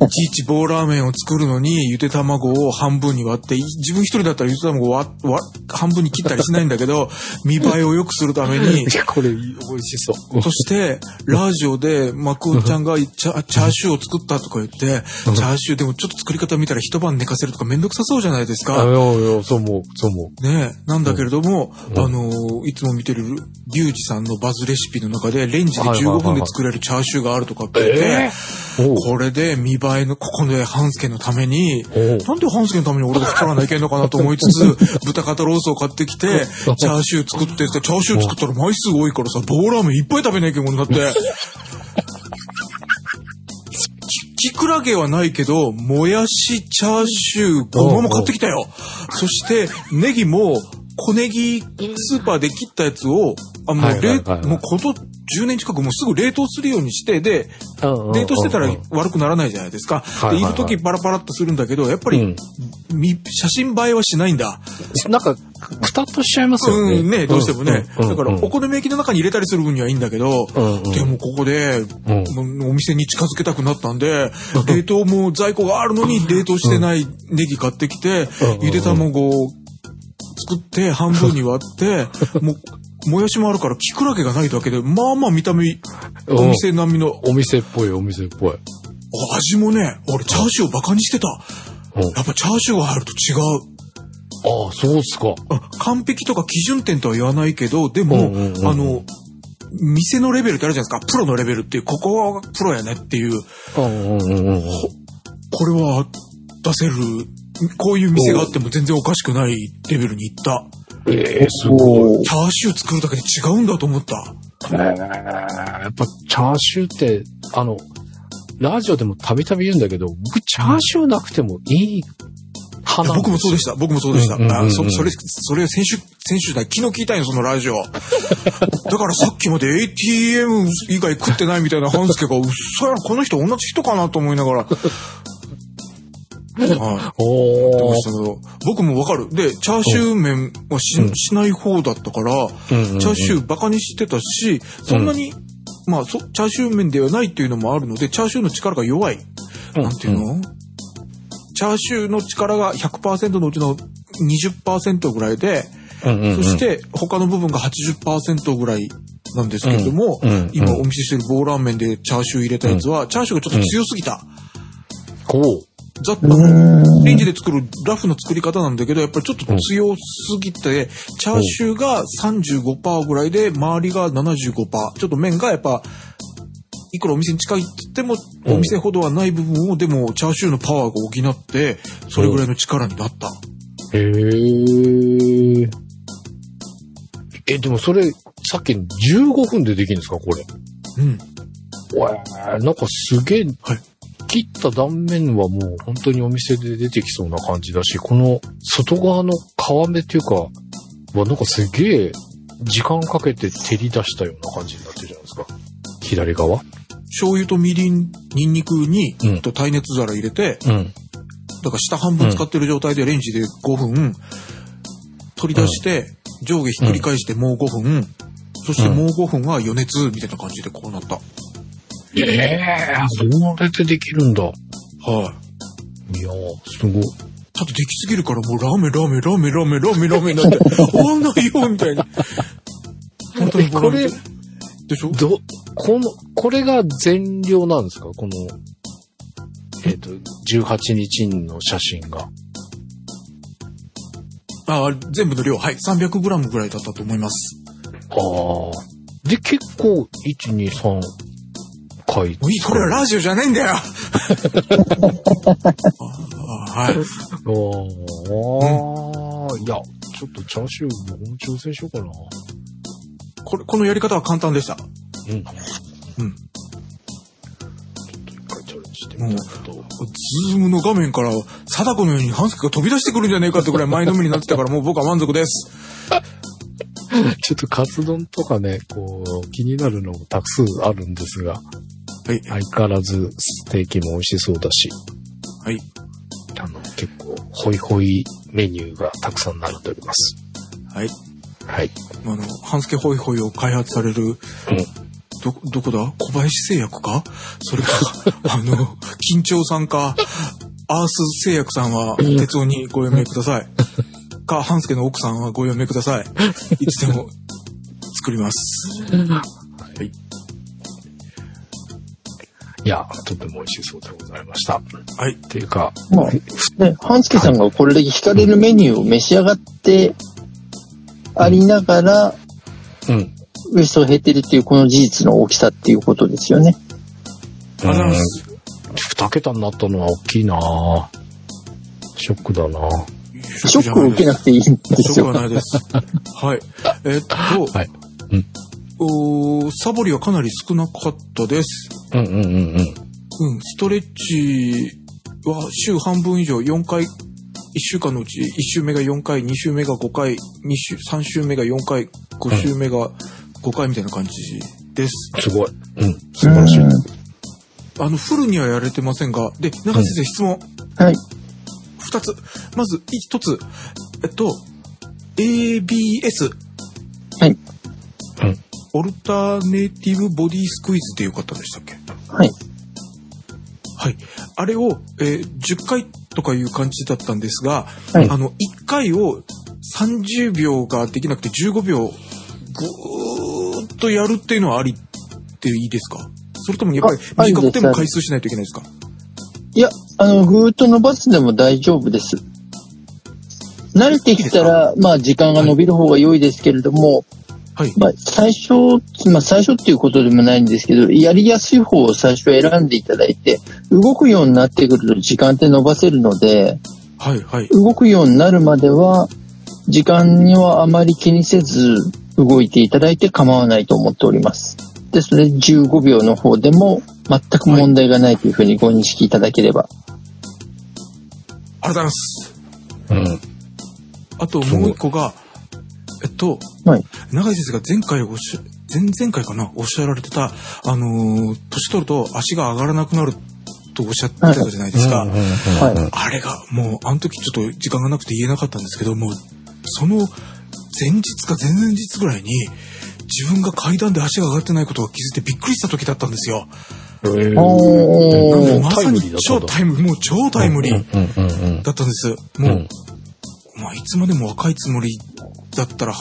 いちいち棒ラーメンを作るのに、ゆで卵を半分に割って、い自分一人だったらゆで卵を割割半分に切ったりしないんだけど、見栄えを良くするために、これ、美味しそう。そして、ラジオで、マクオちゃんがチャチャーシューを作ったとか言って、チャーシューでもちょっと作り方見たら一晩寝かせるとかめんどくさそうじゃないですあ、か。いやいや、そう思う、そう思う。ねえ。なんだけれども、うんあのーいつも見てるリュウジさんのバズレシピの中で、レンジで15はいはいはいはい分で作れるチャーシューがあるとかって言って、これで見栄えの、ここで半助のために、なんで半助のために俺が太らないけんのかなと思いつつ、豚肩ロースを買ってきて、チャーシュー作ってって、チャーシュー作ったら枚数多いからさ、棒ラーメンいっぱい食べなきゃいけんことになって。ききくらげはないけど、もやし、チャーシュー、ごまも買ってきたよ。そして、ネギも、小ネギスーパーで切ったやつを、あ、もはいうはい冷はいはいもうこと10年近くもうすぐ冷凍するようにして、で、冷凍してたら悪くならないじゃないですか。で、はいる時パラパラっとするんだけど、やっぱり、写真映えはしないんだ。なんか、くたっとしちゃいますよね。うん、ね、どうしてもね。うん。だから、お好み焼きの中に入れたりする分にはいいんだけど、でもここで、お店に近づけたくなったんで、冷凍も在庫があるのに冷凍してないネギ買ってきてうん、ゆで卵を作って半分に割って、もう、もやしもあるから、キクラゲがないだけで、まあまあ見た目、うんお店並みの、お店っぽい、お店っぽい。あ味もね、俺チャーシューをバカにしてた。うんやっぱチャーシューが入ると違う。ああ、そうっすか。あ完璧とか基準点とは言わないけど、でも、あの、店のレベルってあるじゃないですか。プロのレベルっていう、ここはプロやねっていう。これは出せる、こういう店があっても全然おかしくないレベルに行った。ええすごい。チャーシュー作るだけで違うんだと思った。えーやっぱチャーシューって、あの、ラジオでもたびたび言うんだけど、僕チャーシューなくてもいい派なん僕もそうでした。僕もそうでした。うんうんうんうんあそそれ、それ先週、先週だ、昨日聞いたんよ、そのラジオ。だからさっきまで ATM 以外食ってないみたいな半助が、うっそやろ、この人同じ人かなと思いながら。はい。お僕もわかる。で、チャーシュー麺はし,、うんしない方だったから、うんうんうんチャーシューバカにしてたし、そんなに、まあそ、チャーシュー麺ではないっていうのもあるので、チャーシューの力が弱い。なんていうの、チャーシューの力が100%のうちの20%ぐらいで、うんうんうんそして他の部分が80%ぐらいなんですけれども、うんうん今お見せしてる棒ラーメンでチャーシュー入れたやつは、チャーシューがちょっと強すぎた。こう。ざっと、レンジで作るラフな作り方なんだけど、やっぱりちょっと強すぎて、チャーシューが35%ぐらいで、周りが75%。ちょっと麺がやっぱ、いくらお店に近いって言っても、うんお店ほどはない部分を、でも、チャーシューのパワーが補って、それぐらいの力になった。へえ。え、でもそれ、さっきの15分でできるんですかこれ？うん。わなんかすげえ、はい切った断面はもう本当にお店で出てきそうな感じだし、この外側の皮目っていうか、はなんかすげえ時間かけて照り出したような感じになってるじゃないですか。左側？醤油とみりん、ニンニクに、うんと耐熱皿入れて、うん。だから下半分使ってる状態でレンジで5分、取り出して、上下ひっくり返してもう5分、そしてもう5分は余熱みたいな感じでこうなった。ええー、それでできるんだ。はい。いやー、すごい。ただできすぎるからもうラーメン、ラーメン、ラーメン、ラーメン、ラーメン、ラーメンになって、終わんないよ、みたいに。本当にこれ、でしょ？ど、この、これが全量なんですか？この、えっ、と、18日の写真が。ああ、全部の量、はい、300グラムぐらいだったと思います。ああ。で、結構、1、2、3回。もういい、これはラジオじゃないんだよ あはい。おー、いや、ちょっとチャーシュー僕も挑戦しようかな。これ、このやり方は簡単でした。うん。うん。ちょっと一回チャレンジしてみたいけど。ズームの画面から、貞子のように半助が飛び出してくるんじゃねえかってぐらい前のめりになってたから、もう僕は満足です。ちょっとカツ丼とかね、こう、気になるのもたくさんあるんですが、はい。相変わらずステーキも美味しそうだし、はい。あの、結構、ホイホイメニューがたくさん並んでおります。はい。はい。あの、半助ホイホイを開発される、ど、どこだ？小林製薬か？それか、あの、緊張さんか、アース製薬さんは、鉄夫にご読みください。か、半助の奥さんはご読みください。いつでも、作ります。い。いや、とても美味しそうでございました。はい。っていうか、まあ、ね、半助さんがこれだけ惹かれるメニューを召し上がってありながら、うん。ウエストが減ってるっていうこの事実の大きさっていうことですよね。うございます。二桁になったのは大きいなぁショックだなぁショックを受けなくていいんですよショック。はないです。はい。えっと、はい。おーサボりはかなり少なかったです。うんうんうんうん。うん、ストレッチは週半分以上4回、1週間のうち1週目が4回、2週目が5回、2週、3週目が4回、5週目が5回みたいな感じです。すごい。うん。素晴らしい。うんあの、フルにはやれてませんが、で、中先生質問はい。2つ。まず1つ、えっと、ABS。はい。うん。オルタネイティブボディスクイズでよかったんでしたっけ？はい。はい。あれを、えー10回とかいう感じだったんですが、はいあの、1回を30秒ができなくて15秒、ぐーっとやるっていうのはありっていいですか？それともやっぱり短くても回数しないといけないですか？いや、あの、ぐーっと伸ばすでも大丈夫です。慣れてきたら、まあ、時間が伸びる方が良いですけれども、はい。まあ、最初、まあ、最初っていうことでもないんですけど、やりやすい方を最初選んでいただいて、動くようになってくると時間って伸ばせるので、はい、はい。動くようになるまでは、時間にはあまり気にせず動いていただいて構わないと思っております。ですので、15秒の方でも全く問題がないというふうにご認識いただければ。ありがとうございます。うん。あともう一個が、えっと、はい。長井先生が前回おっしゃ、前々回かな、おっしゃられてた、あのー年取ると足が上がらなくなるとおっしゃってたじゃないですか。はいあれが、もう、あの時ちょっと時間がなくて言えなかったんですけど、もう、その前日か前々日ぐらいに、自分が階段で足が上がってないことを気づいてびっくりした時だったんですよ。まさに超タタイムリー、もう超タイムリーだったんです。うん。もう、うんまあ、いつまでも若いつもりだったら、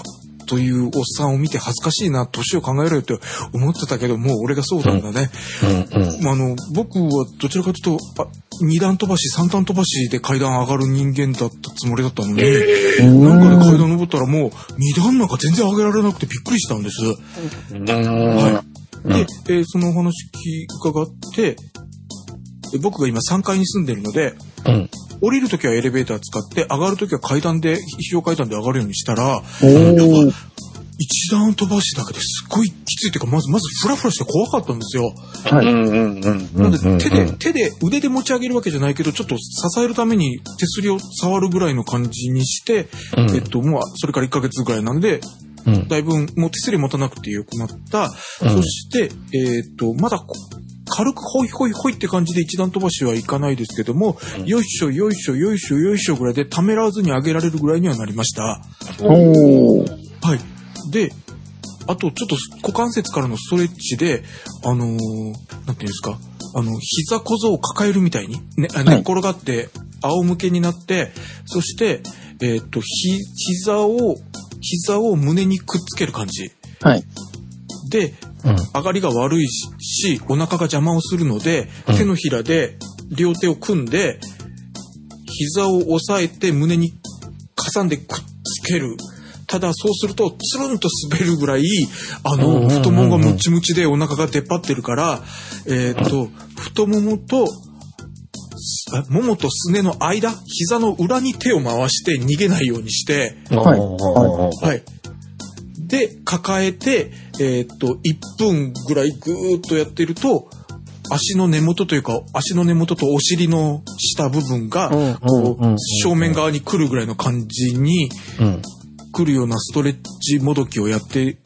というおっさんを見て恥ずかしいな、年を考えろよって思ってたけど、もう俺がそうなんだね。うんうん。まあ、あの、僕はどちらかというと、あ二段飛ばし、三段飛ばしで階段上がる人間だったつもりだったのに、なんかで階段登ったらもう二段なんか全然上げられなくてびっくりしたんです。はい。で、えーそのお話伺って、で僕が今3階に住んでるので、うん。降りるときはエレベーター使って、上がるときは階段で、非常階段で上がるようにしたら、おー一段飛ばしだけですっごいきついっていうか、まず、まずフラフラして怖かったんですよ。はい。なんで、手で、手で、腕で持ち上げるわけじゃないけど、ちょっと支えるために手すりを触るぐらいの感じにして、うんえっと、もう、それから1ヶ月ぐらいなんで、うん。だいぶ、もう手すり持たなくてよくなった。うんそして、えっと、まだこ、軽くホイホイホイって感じで一段飛ばしはいかないですけども、うんよいしょよいしょよいしょよいしょぐらいでためらわずに上げられるぐらいにはなりました。おーはい。で、あとちょっと股関節からのストレッチで、あのーなんていうんですか、あの、膝小僧を抱えるみたいに、ね、あ寝っ転がって、仰向けになって、そして、えっ、と、ひ、膝を、膝を胸にくっつける感じ。はい。で、うん。上がりが悪いし、しお腹が邪魔をするので、うん手のひらで両手を組んで、膝を押さえて胸に挟んでくっつける。ただそうすると、つるんと滑るぐらい、あの、太ももがムチムチでお腹が出っ張ってるから、えーっと、太ももと、あももとすねの間、膝の裏に手を回して逃げないようにして、はいはい。で、抱えて、えーっと、1分ぐらいぐーっとやってると、足の根元というか、足の根元とお尻の下部分が、うんこうんうんう、正面側に来るぐらいの感じにうん。来るようなストレッチもどきをやって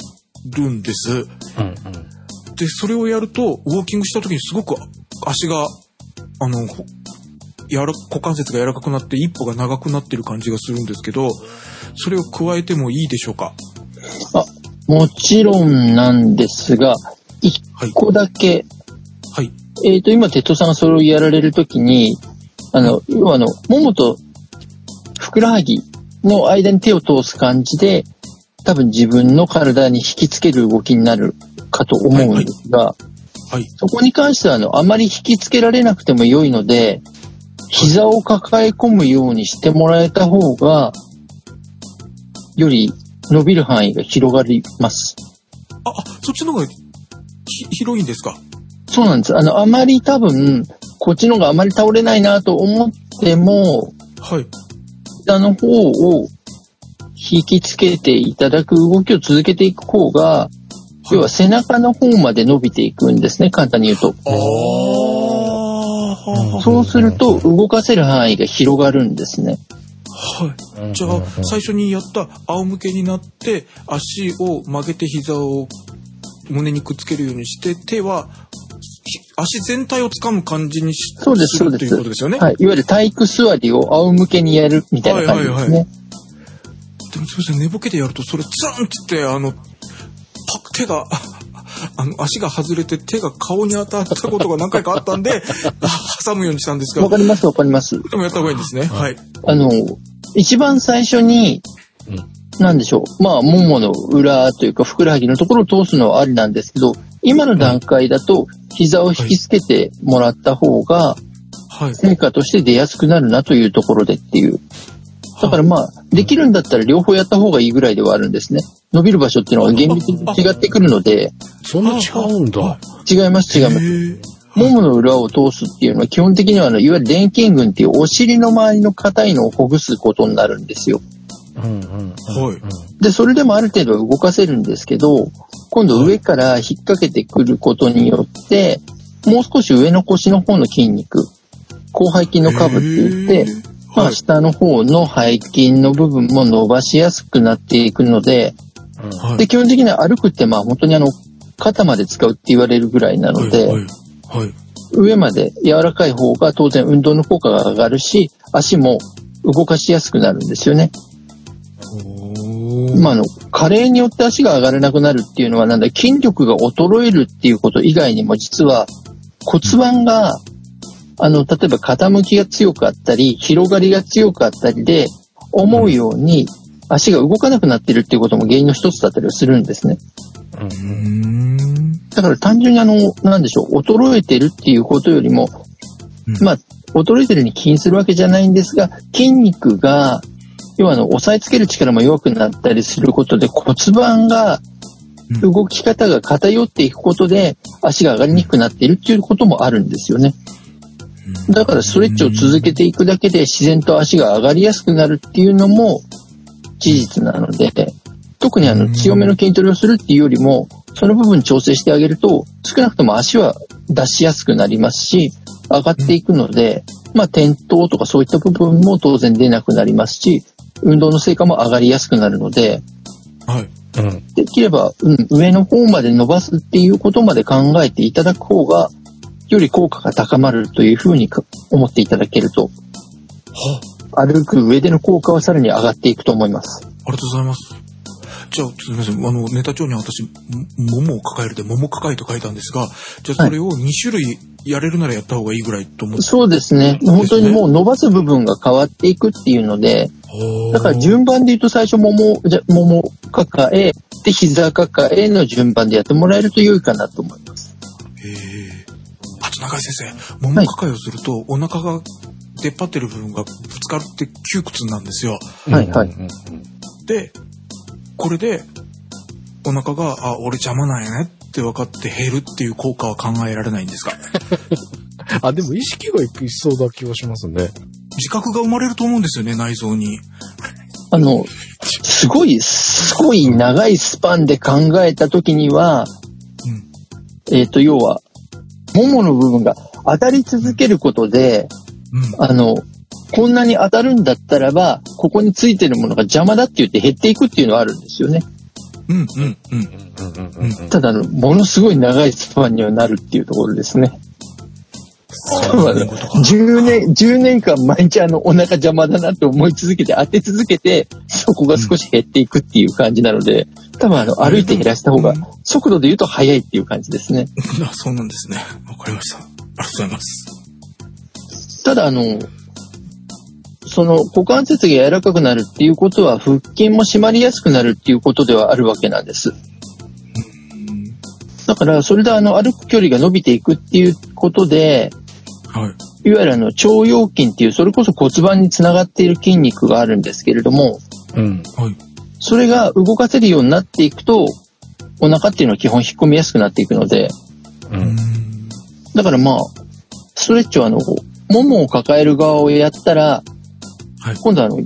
るんです。うん。で、それをやると、ウォーキングした時にすごく足が、あの、ほ柔ら股関節が柔らかくなって一歩が長くなってる感じがするんですけど、それを加えてもいいでしょうか？もちろんなんですが、一はい。個だけ、はい。えっ、と、今、テッドさんがそれをやられるときに、あの、要はあの、ももとふくらはぎの間に手を通す感じで、多分自分の体に引きつける動きになるかと思うんですが、はい。そこに関しては、あの、あまり引きつけられなくても良いので、膝を抱え込むようにしてもらえた方が、より伸びる範囲が広がります。あ、あ、そっちの方がひ広いんですか？そうなんです。あの、あまり多分、こっちの方があまり倒れないなと思っても、はい。膝の方を引きつけていただく動きを続けていく方が、要は背中の方まで伸びていくんですね、簡単に言うと。ああ、そうすると動かせる範囲が広がるんですね。はい。じゃあ、最初にやった仰向けになって、足を曲げて膝を胸にくっつけるようにして、手は、ひ足全体を掴む感じにしそうです、そうです。るということですよね？はい。いわゆる体育座りを仰向けにやるみたいな感じですね。はいはいはでもすみません、寝ぼけてやると、それ、ツンって、あの、パ手が、ああの、足が外れて手が顔に当たったことが何回かあったんで、あ 挟むようにしたんですが、わかります、わかります。でもやった方がいいんですね。はい。あの、一番最初に、うんなんでしょう。まあ、ももの裏というか、ふくらはぎのところを通すのはありなんですけど、今の段階だと、膝を引きつけてもらった方が、はい。成果として出やすくなるなというところでっていう。だからまあ、できるんだったら両方やった方がいいぐらいではあるんですね。伸びる場所っていうのは厳密に違ってくるので、そんな違うんだ。違います、違います。ももの裏を通すっていうのは基本的にはあの、いわゆる臀筋群っていうお尻の周りの硬いのをほぐすことになるんですよ。うんうんうん。はいで、それでもある程度は動かせるんですけど、今度上から引っ掛けてくることによって、もう少し上の腰の方の筋肉、広背筋の下部って言って、まあ、はい。下の方の背筋の部分も伸ばしやすくなっていくので、はいで、基本的には歩くってまあ本当にあの、肩まで使うって言われるぐらいなので、はい。はい。はい上まで柔らかい方が当然運動の効果が上がるし、足も動かしやすくなるんですよね。まあ、あの、加齢によって足が上がらなくなるっていうのはなんだ、筋力が衰えるっていうこと以外にも実は骨盤が、あの、例えば傾きが強くあったり、広がりが強くあったりで、思うように足が動かなくなってるっていうことも原因の一つだったりはするんですね。だから単純にあの、なんでしょう、衰えてるっていうことよりも、うんまあ、衰えてるに起因するわけじゃないんですが、筋肉が、要はあの、押さえつける力も弱くなったりすることで骨盤が、うん動き方が偏っていくことで、足が上がりにくくなっているっていうこともあるんですよね。だからストレッチを続けていくだけで自然と足が上がりやすくなるっていうのも事実なので、特にあの強めの筋トレをするっていうよりも、その部分調整してあげると、少なくとも足は出しやすくなりますし、上がっていくので、まあ転倒とかそういった部分も当然出なくなりますし、運動の成果も上がりやすくなるので、はい。うん。できれば、うん、上の方まで伸ばすっていうことまで考えていただく方が、より効果が高まるというふうにか思っていただけると、は歩く上での効果はさらに上がっていくと思います。ありがとうございます。じゃあ、すみません。あの、ネタ帳には私、ももを抱えるで、もも抱えと書いたんですが、じゃあそれを2種類やれるならやった方がいいぐらいと思って。そうですね。本当にもう伸ばす部分が変わっていくっていうので、だから順番で言うと最初もも、じゃ、もも抱え、で、膝抱えの順番でやってもらえると良いかなと思います。中井先生、もも抱えをすると、お腹が出っ張ってる部分がぶつかって窮屈なんですよ。はいはいで、これで、お腹が、あ、俺邪魔なんやねって分かって減るっていう効果は考えられないんですか？あ、でも意識がいきそうな気がしますね。自覚が生まれると思うんですよね、内臓に。あの、すごい、すごい長いスパンで考えたときには、うん。えっ、と、要は、ももの部分が当たり続けることで、うん。あの、こんなに当たるんだったらば、ここについてるものが邪魔だって言って減っていくっていうのはあるんですよね。うん、うん、うん。うんうんうんうん。ただ、あの、ものすごい長いスパンにはなるっていうところですね。そうだね10年、10年間毎日あの、お腹邪魔だなって思い続けて、当て続けて、そこが少し減っていくっていう感じなので、多分あの、歩いて減らした方が、速度で言うと速いっていう感じですね。あ、そうなんですね。わかりました。ありがとうございます。ただあの、その股関節が柔らかくなるっていうことは、腹筋も締まりやすくなるっていうことではあるわけなんです。だから、それであの、歩く距離が伸びていくっていうことで、はい。いわゆるあの、腸腰筋っていう、それこそ骨盤につながっている筋肉があるんですけれども、うん。はい。それが動かせるようになっていくと、お腹っていうのは基本引っ込みやすくなっていくので。だからまあ、ストレッチはあの、ももを抱える側をやったら、はい今度はあの、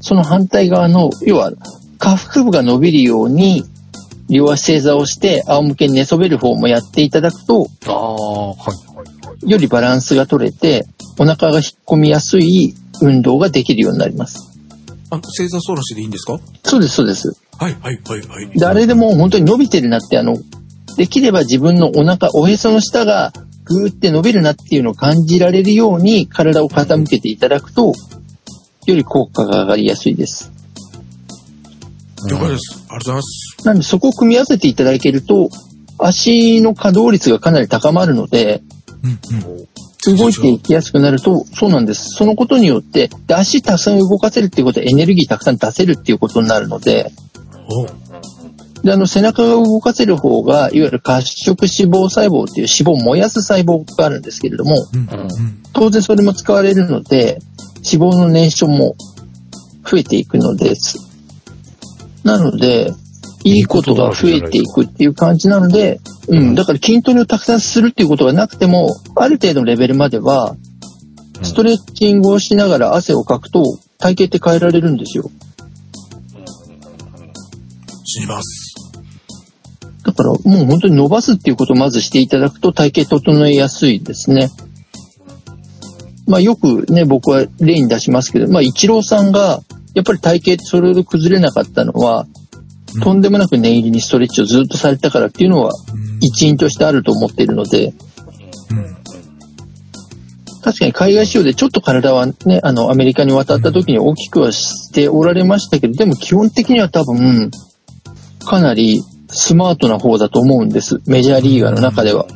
その反対側の、要は、下腹部が伸びるように、両足正座をして、仰向けに寝そべる方もやっていただくと、ああ、はいはいはい。よりバランスが取れて、お腹が引っ込みやすい運動ができるようになります。あ、正座反らしでいいんですか？そうです、そうです。はい、はい、はい、はい。誰でも本当に伸びてるなって、あの、できれば自分のお腹、おへその下がぐーって伸びるなっていうのを感じられるように体を傾けていただくと、より効果が上がりやすいです。了解です。ありがとうございます。なのでそこを組み合わせていただけると、足の可動率がかなり高まるので、うん、うん。動いていきやすくなると、そうなんです。そのことによって、で足たくさん動かせるっていうことはエネルギーたくさん出せるっていうことになるので、おで、あの、背中が動かせる方が、いわゆる褐色脂肪細胞っていう脂肪を燃やす細胞があるんですけれども、うん、うん。当然それも使われるので、脂肪の燃焼も増えていくのです。なので、いいことが増えていくっていう感じなので、うん、だから筋トレをたくさんするっていうことがなくても、ある程度のレベルまでは、ストレッチングをしながら汗をかくと、体型って変えられるんですよ。死にます。だからもう本当に伸ばすっていうことをまずしていただくと体型整えやすいですね。まあよくね、僕は例に出しますけど、まあ一郎さん。がやっぱり体型ってそれほど崩れなかったのは、うんとんでもなく念入りにストレッチをずっとされたからっていうのはうん一因としてあると思っているので、うん。確かに海外仕様でちょっと体はね、あのアメリカに渡った時に大きくはしておられましたけど、でも基本的には多分かなりスマートな方だと思うんです。メジャーリーガーの中では。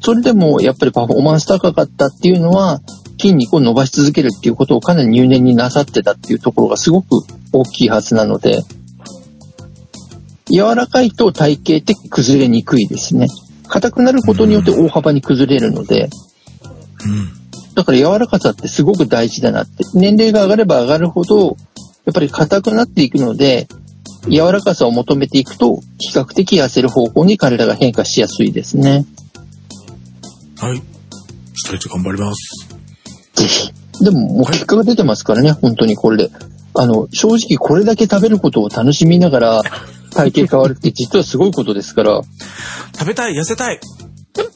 それでもやっぱりパフォーマンス高かったっていうのは筋肉を伸ばし続けるっていうことをかなり入念になさってたっていうところがすごく大きいはずなので柔らかいと体型って崩れにくいですね硬くなることによって大幅に崩れるのでうん。だから柔らかさってすごく大事だなって年齢が上がれば上がるほどやっぱり硬くなっていくので柔らかさを求めていくと比較的痩せる方向に体が変化しやすいですね。はい。ストレッチ頑張ります。ぜひ。でも、もう結果が出てますからね、本当にこれで。あの、正直これだけ食べることを楽しみながら 体型変わるって実はすごいことですから、食べたい、痩せたい。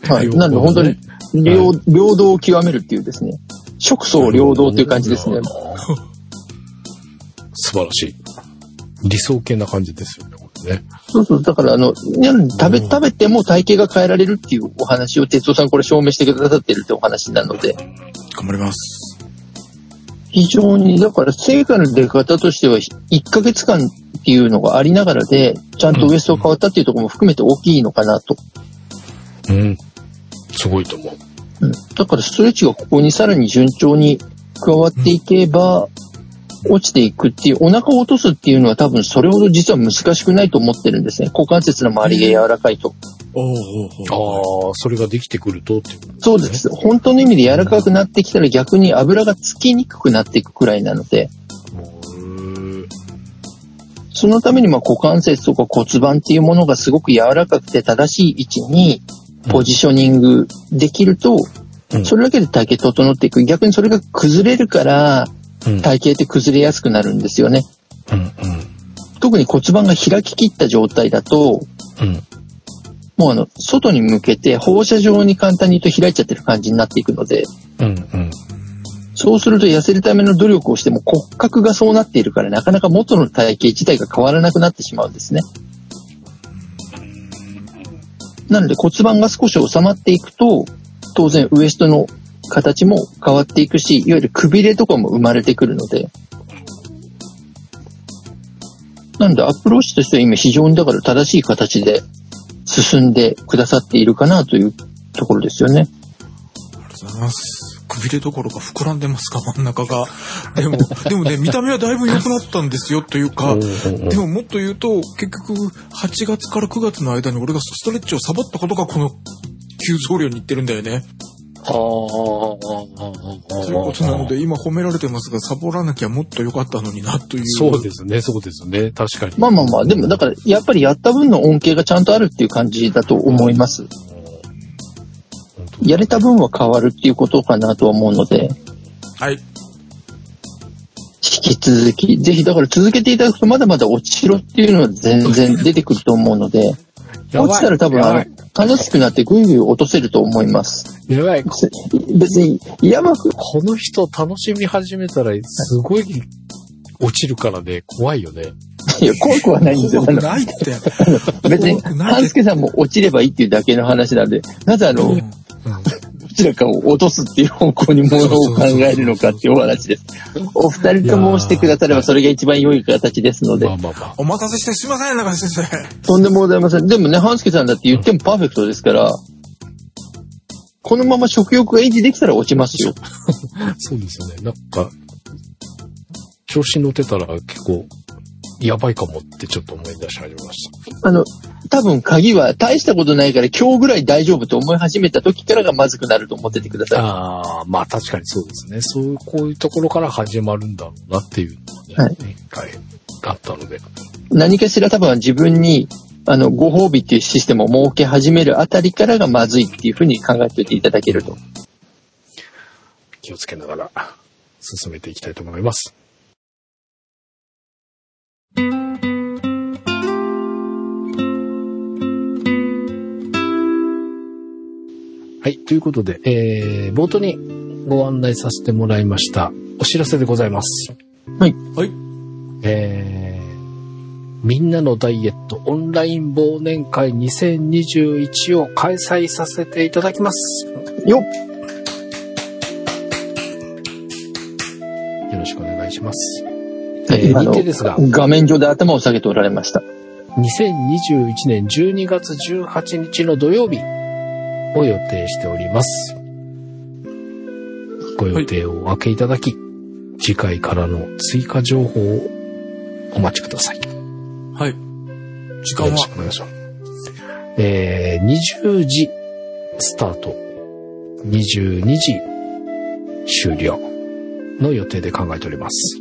はい。なんで本当に、平平等を極めるっていうですね、食相両道っていう感じですね。素晴らしい。理想系な感じですよね、これね。そうそう、だからあの、食べ、食べても体型が変えられるっていうお話を哲夫さんこれ証明してくださってるってお話なので、頑張ります。非常に、だから成果の出方としては、1ヶ月間っていうのがありながらで、ちゃんとウエストが変わったっていうところも含めて大きいのかなと。うん。すごいと思う。うん、だからストレッチがここにさらに順調に加わっていけば、落ちていくっていう、お腹を落とすっていうのは多分それほど実は難しくないと思ってるんですね。股関節の周りが柔らかいと。ああ、それができてくるとっていうことそうです。本当の意味で柔らかくなってきたら逆に油がつきにくくなっていくくらいなので、ね。そのためにまあ股関節とか骨盤っていうものがすごく柔らかくて正しい位置にポジショニングできると、うんそれだけで体型整っていく。逆にそれが崩れるから、うん。体型って崩れやすくなるんですよね。うん。特に骨盤が開ききった状態だと、うん。もうあの、外に向けて放射状に簡単に言うと開いちゃってる感じになっていくので、うん。うん。そうすると痩せるための努力をしても骨格がそうなっているからなかなか元の体型自体が変わらなくなってしまうんですね。なので骨盤が少し収まっていくと、当然ウエストの形も変わっていくし、いわゆるくびれとかも生まれてくるので、なのでアプローチとしては今非常にだから正しい形で進んでくださっているかなというところですよね。ありがとうございます。くびれどころか膨らんでますか、真ん中が。でも、でもね、見た目はだいぶ良くなったんですよ、というか、でももっと言うと、結局、8月から9月の間に俺がストレッチをサボったことがこの急増量にいってるんだよね。ああ。ということなので、今褒められてますが、サボらなきゃもっと良かったのにな、という。そうですね、そうですね。確かに。まあまあまあ、でもだから、やっぱりやった分の恩恵がちゃんとあるっていう感じだと思います。やれた分は変わるっていうことかなとは思うので、はい。引き続き、ぜひだから続けていただくとまだまだ落ちろっていうのは全然出てくると思うので、落ちたら多分あの、楽しくなってぐいぐい落とせると思います。やばい。こ別に、やばく、この人楽しみ始めたら、すごい落ちるからね、怖いよね。いや、怖くはないんですよ。あ怖くのないって。別に、半助さんも落ちればいいっていうだけの話なんで、なぜあの、うんどちらかを落とすっていう方向にものを考えるのかっていうお話です。お二人ともしてくださればそれが一番良い形ですのでまあ、まあまあ。お待たせしてすいません、中西先生。とんでもございません。でもね、半助さんだって言ってもパーフェクトですから、このまま食欲が維持できたら落ちますよ。そうですよね。なんか、調子に乗ってたら結構、やばいかもってちょっと思い出し始めましあの、多分鍵は大したことないから今日ぐらい大丈夫と思い始めた時からがまずくなると思っててくだた。さああ、まあ確かにそうですね。そういう、こういうところから始まるんだろうなっていうのがね、一回あったので。い。何かしら多分自分に、あの、ご褒美っていうシステムを設け始めるあたりからがまずいっていうふうに考えておいていただけると。気をつけながら進めていきたいと思います。はい。ということで、えー、冒頭にご案内させてもらいましたお知らせでございます。はい。はい。えー、みんなのダイエットオンライン忘年会2021を開催させていただきます。よっよろしくお願いします。はいえー日程ですが、画面上で頭を下げておられました。2021年12月18日の土曜日を予定しております。ご予定をお分けいただき、次回からの追加情報をお待ちください。はい。時間よろしはくお願いします。えー、20時スタート、22時終了の予定で考えております。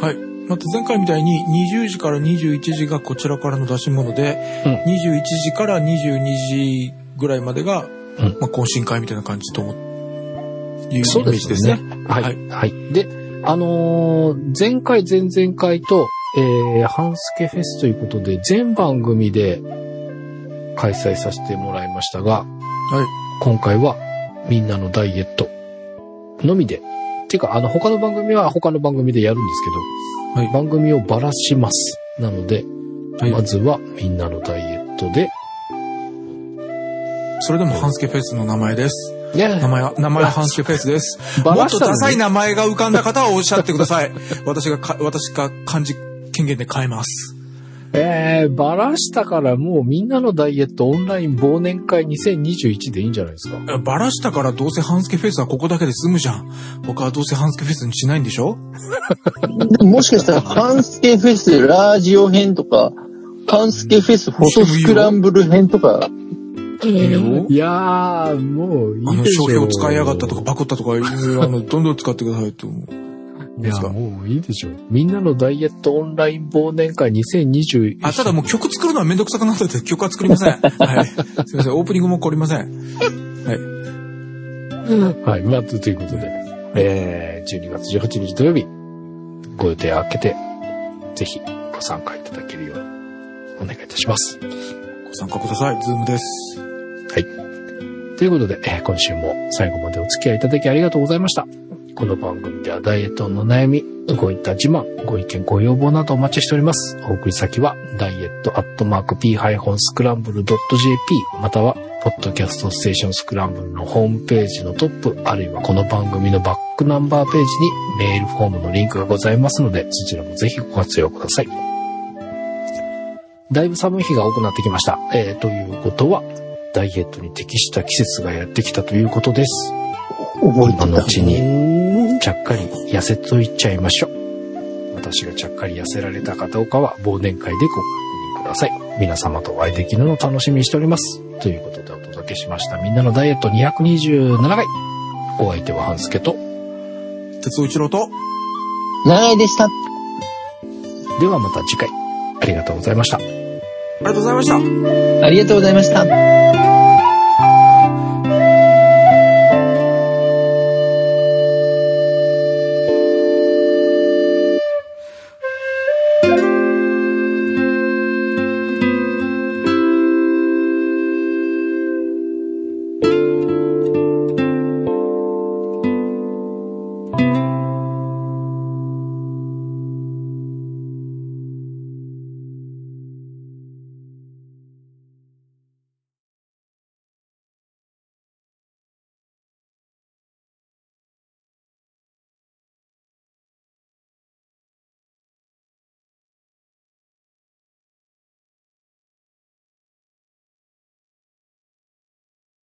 はい。また前回みたいに20時から21時がこちらからの出し物で、うん21時から22時ぐらいまでが、うんまあ、懇親会みたいな感じと思いうイメージですね。はい。はい。で、あのー前回、前々回と、えー、ハンスケフェスということで、全番組で開催させてもらいましたが、はい。今回はみんなのダイエットのみで、っていうか、あの、他の番組は他の番組でやるんですけど、はい番組をばらします。なので、はいまずはみんなのダイエットで、それでもハンスケフェスの名前です。ね名前は、名前はハンスケフェスです。ばもっとダサい名前が浮かんだ方はおっしゃってください。私がか、私が漢字権限で変えます。えー、ばらしたからもうみんなのダイエットオンライン忘年会2021でいいんじゃないですか？バラしたからどうせハンスケフェスはここだけで済むじゃん。他はどうせハンスケフェスにしないんでしょ？で ももしかしたら、ハンスケフェスラージオ編とか、ハンスケフェスフォトスクランブル編とか、いいよいやー、もういあの、いでしょ商標使いやがったとかパクったとかあの、どんどん使ってくださいと思う。いや、もういいでしょう。みんなのダイエットオンライン忘年会2021。あ、ただもう曲作るのはめんどくさくなったので曲は作りません。はい。すいません、オープニングも凝りません。はい。はい、まあ、ということで、えー、12月18日土曜日、ご予定を空けて、ぜひご参加いただけるようにお願いいたします。ご参加ください。ズームです。はい。ということで、今週も最後までお付き合いいただきありがとうございました。この番組ではダイエットの悩み、ごいった自慢、ご意見、ご要望などお待ちしております。お送り先は、ダイエットアットマーク p-scramble.jp または、ポッドキャストステーションスクランブルのホームページのトップ、あるいはこの番組のバックナンバーページにメールフォームのリンクがございますので、そちらもぜひご活用ください。だいぶ寒い日が多くなってきました。えー、ということは、ダイエットに適した季節がやってきたということです。覚え今のうちにに。ちゃっかり痩せといっちゃいましょう。私がちゃっかり痩せられたかどうかは忘年会でご確認ください。皆様とお会いできるのを楽しみにしております。ということでお届けしました。みんなのダイエット227回。お相手は半助と。鉄尾一郎と、長いでした。ではまた次回。ありがとうございました。ありがとうございました。ありがとうございました。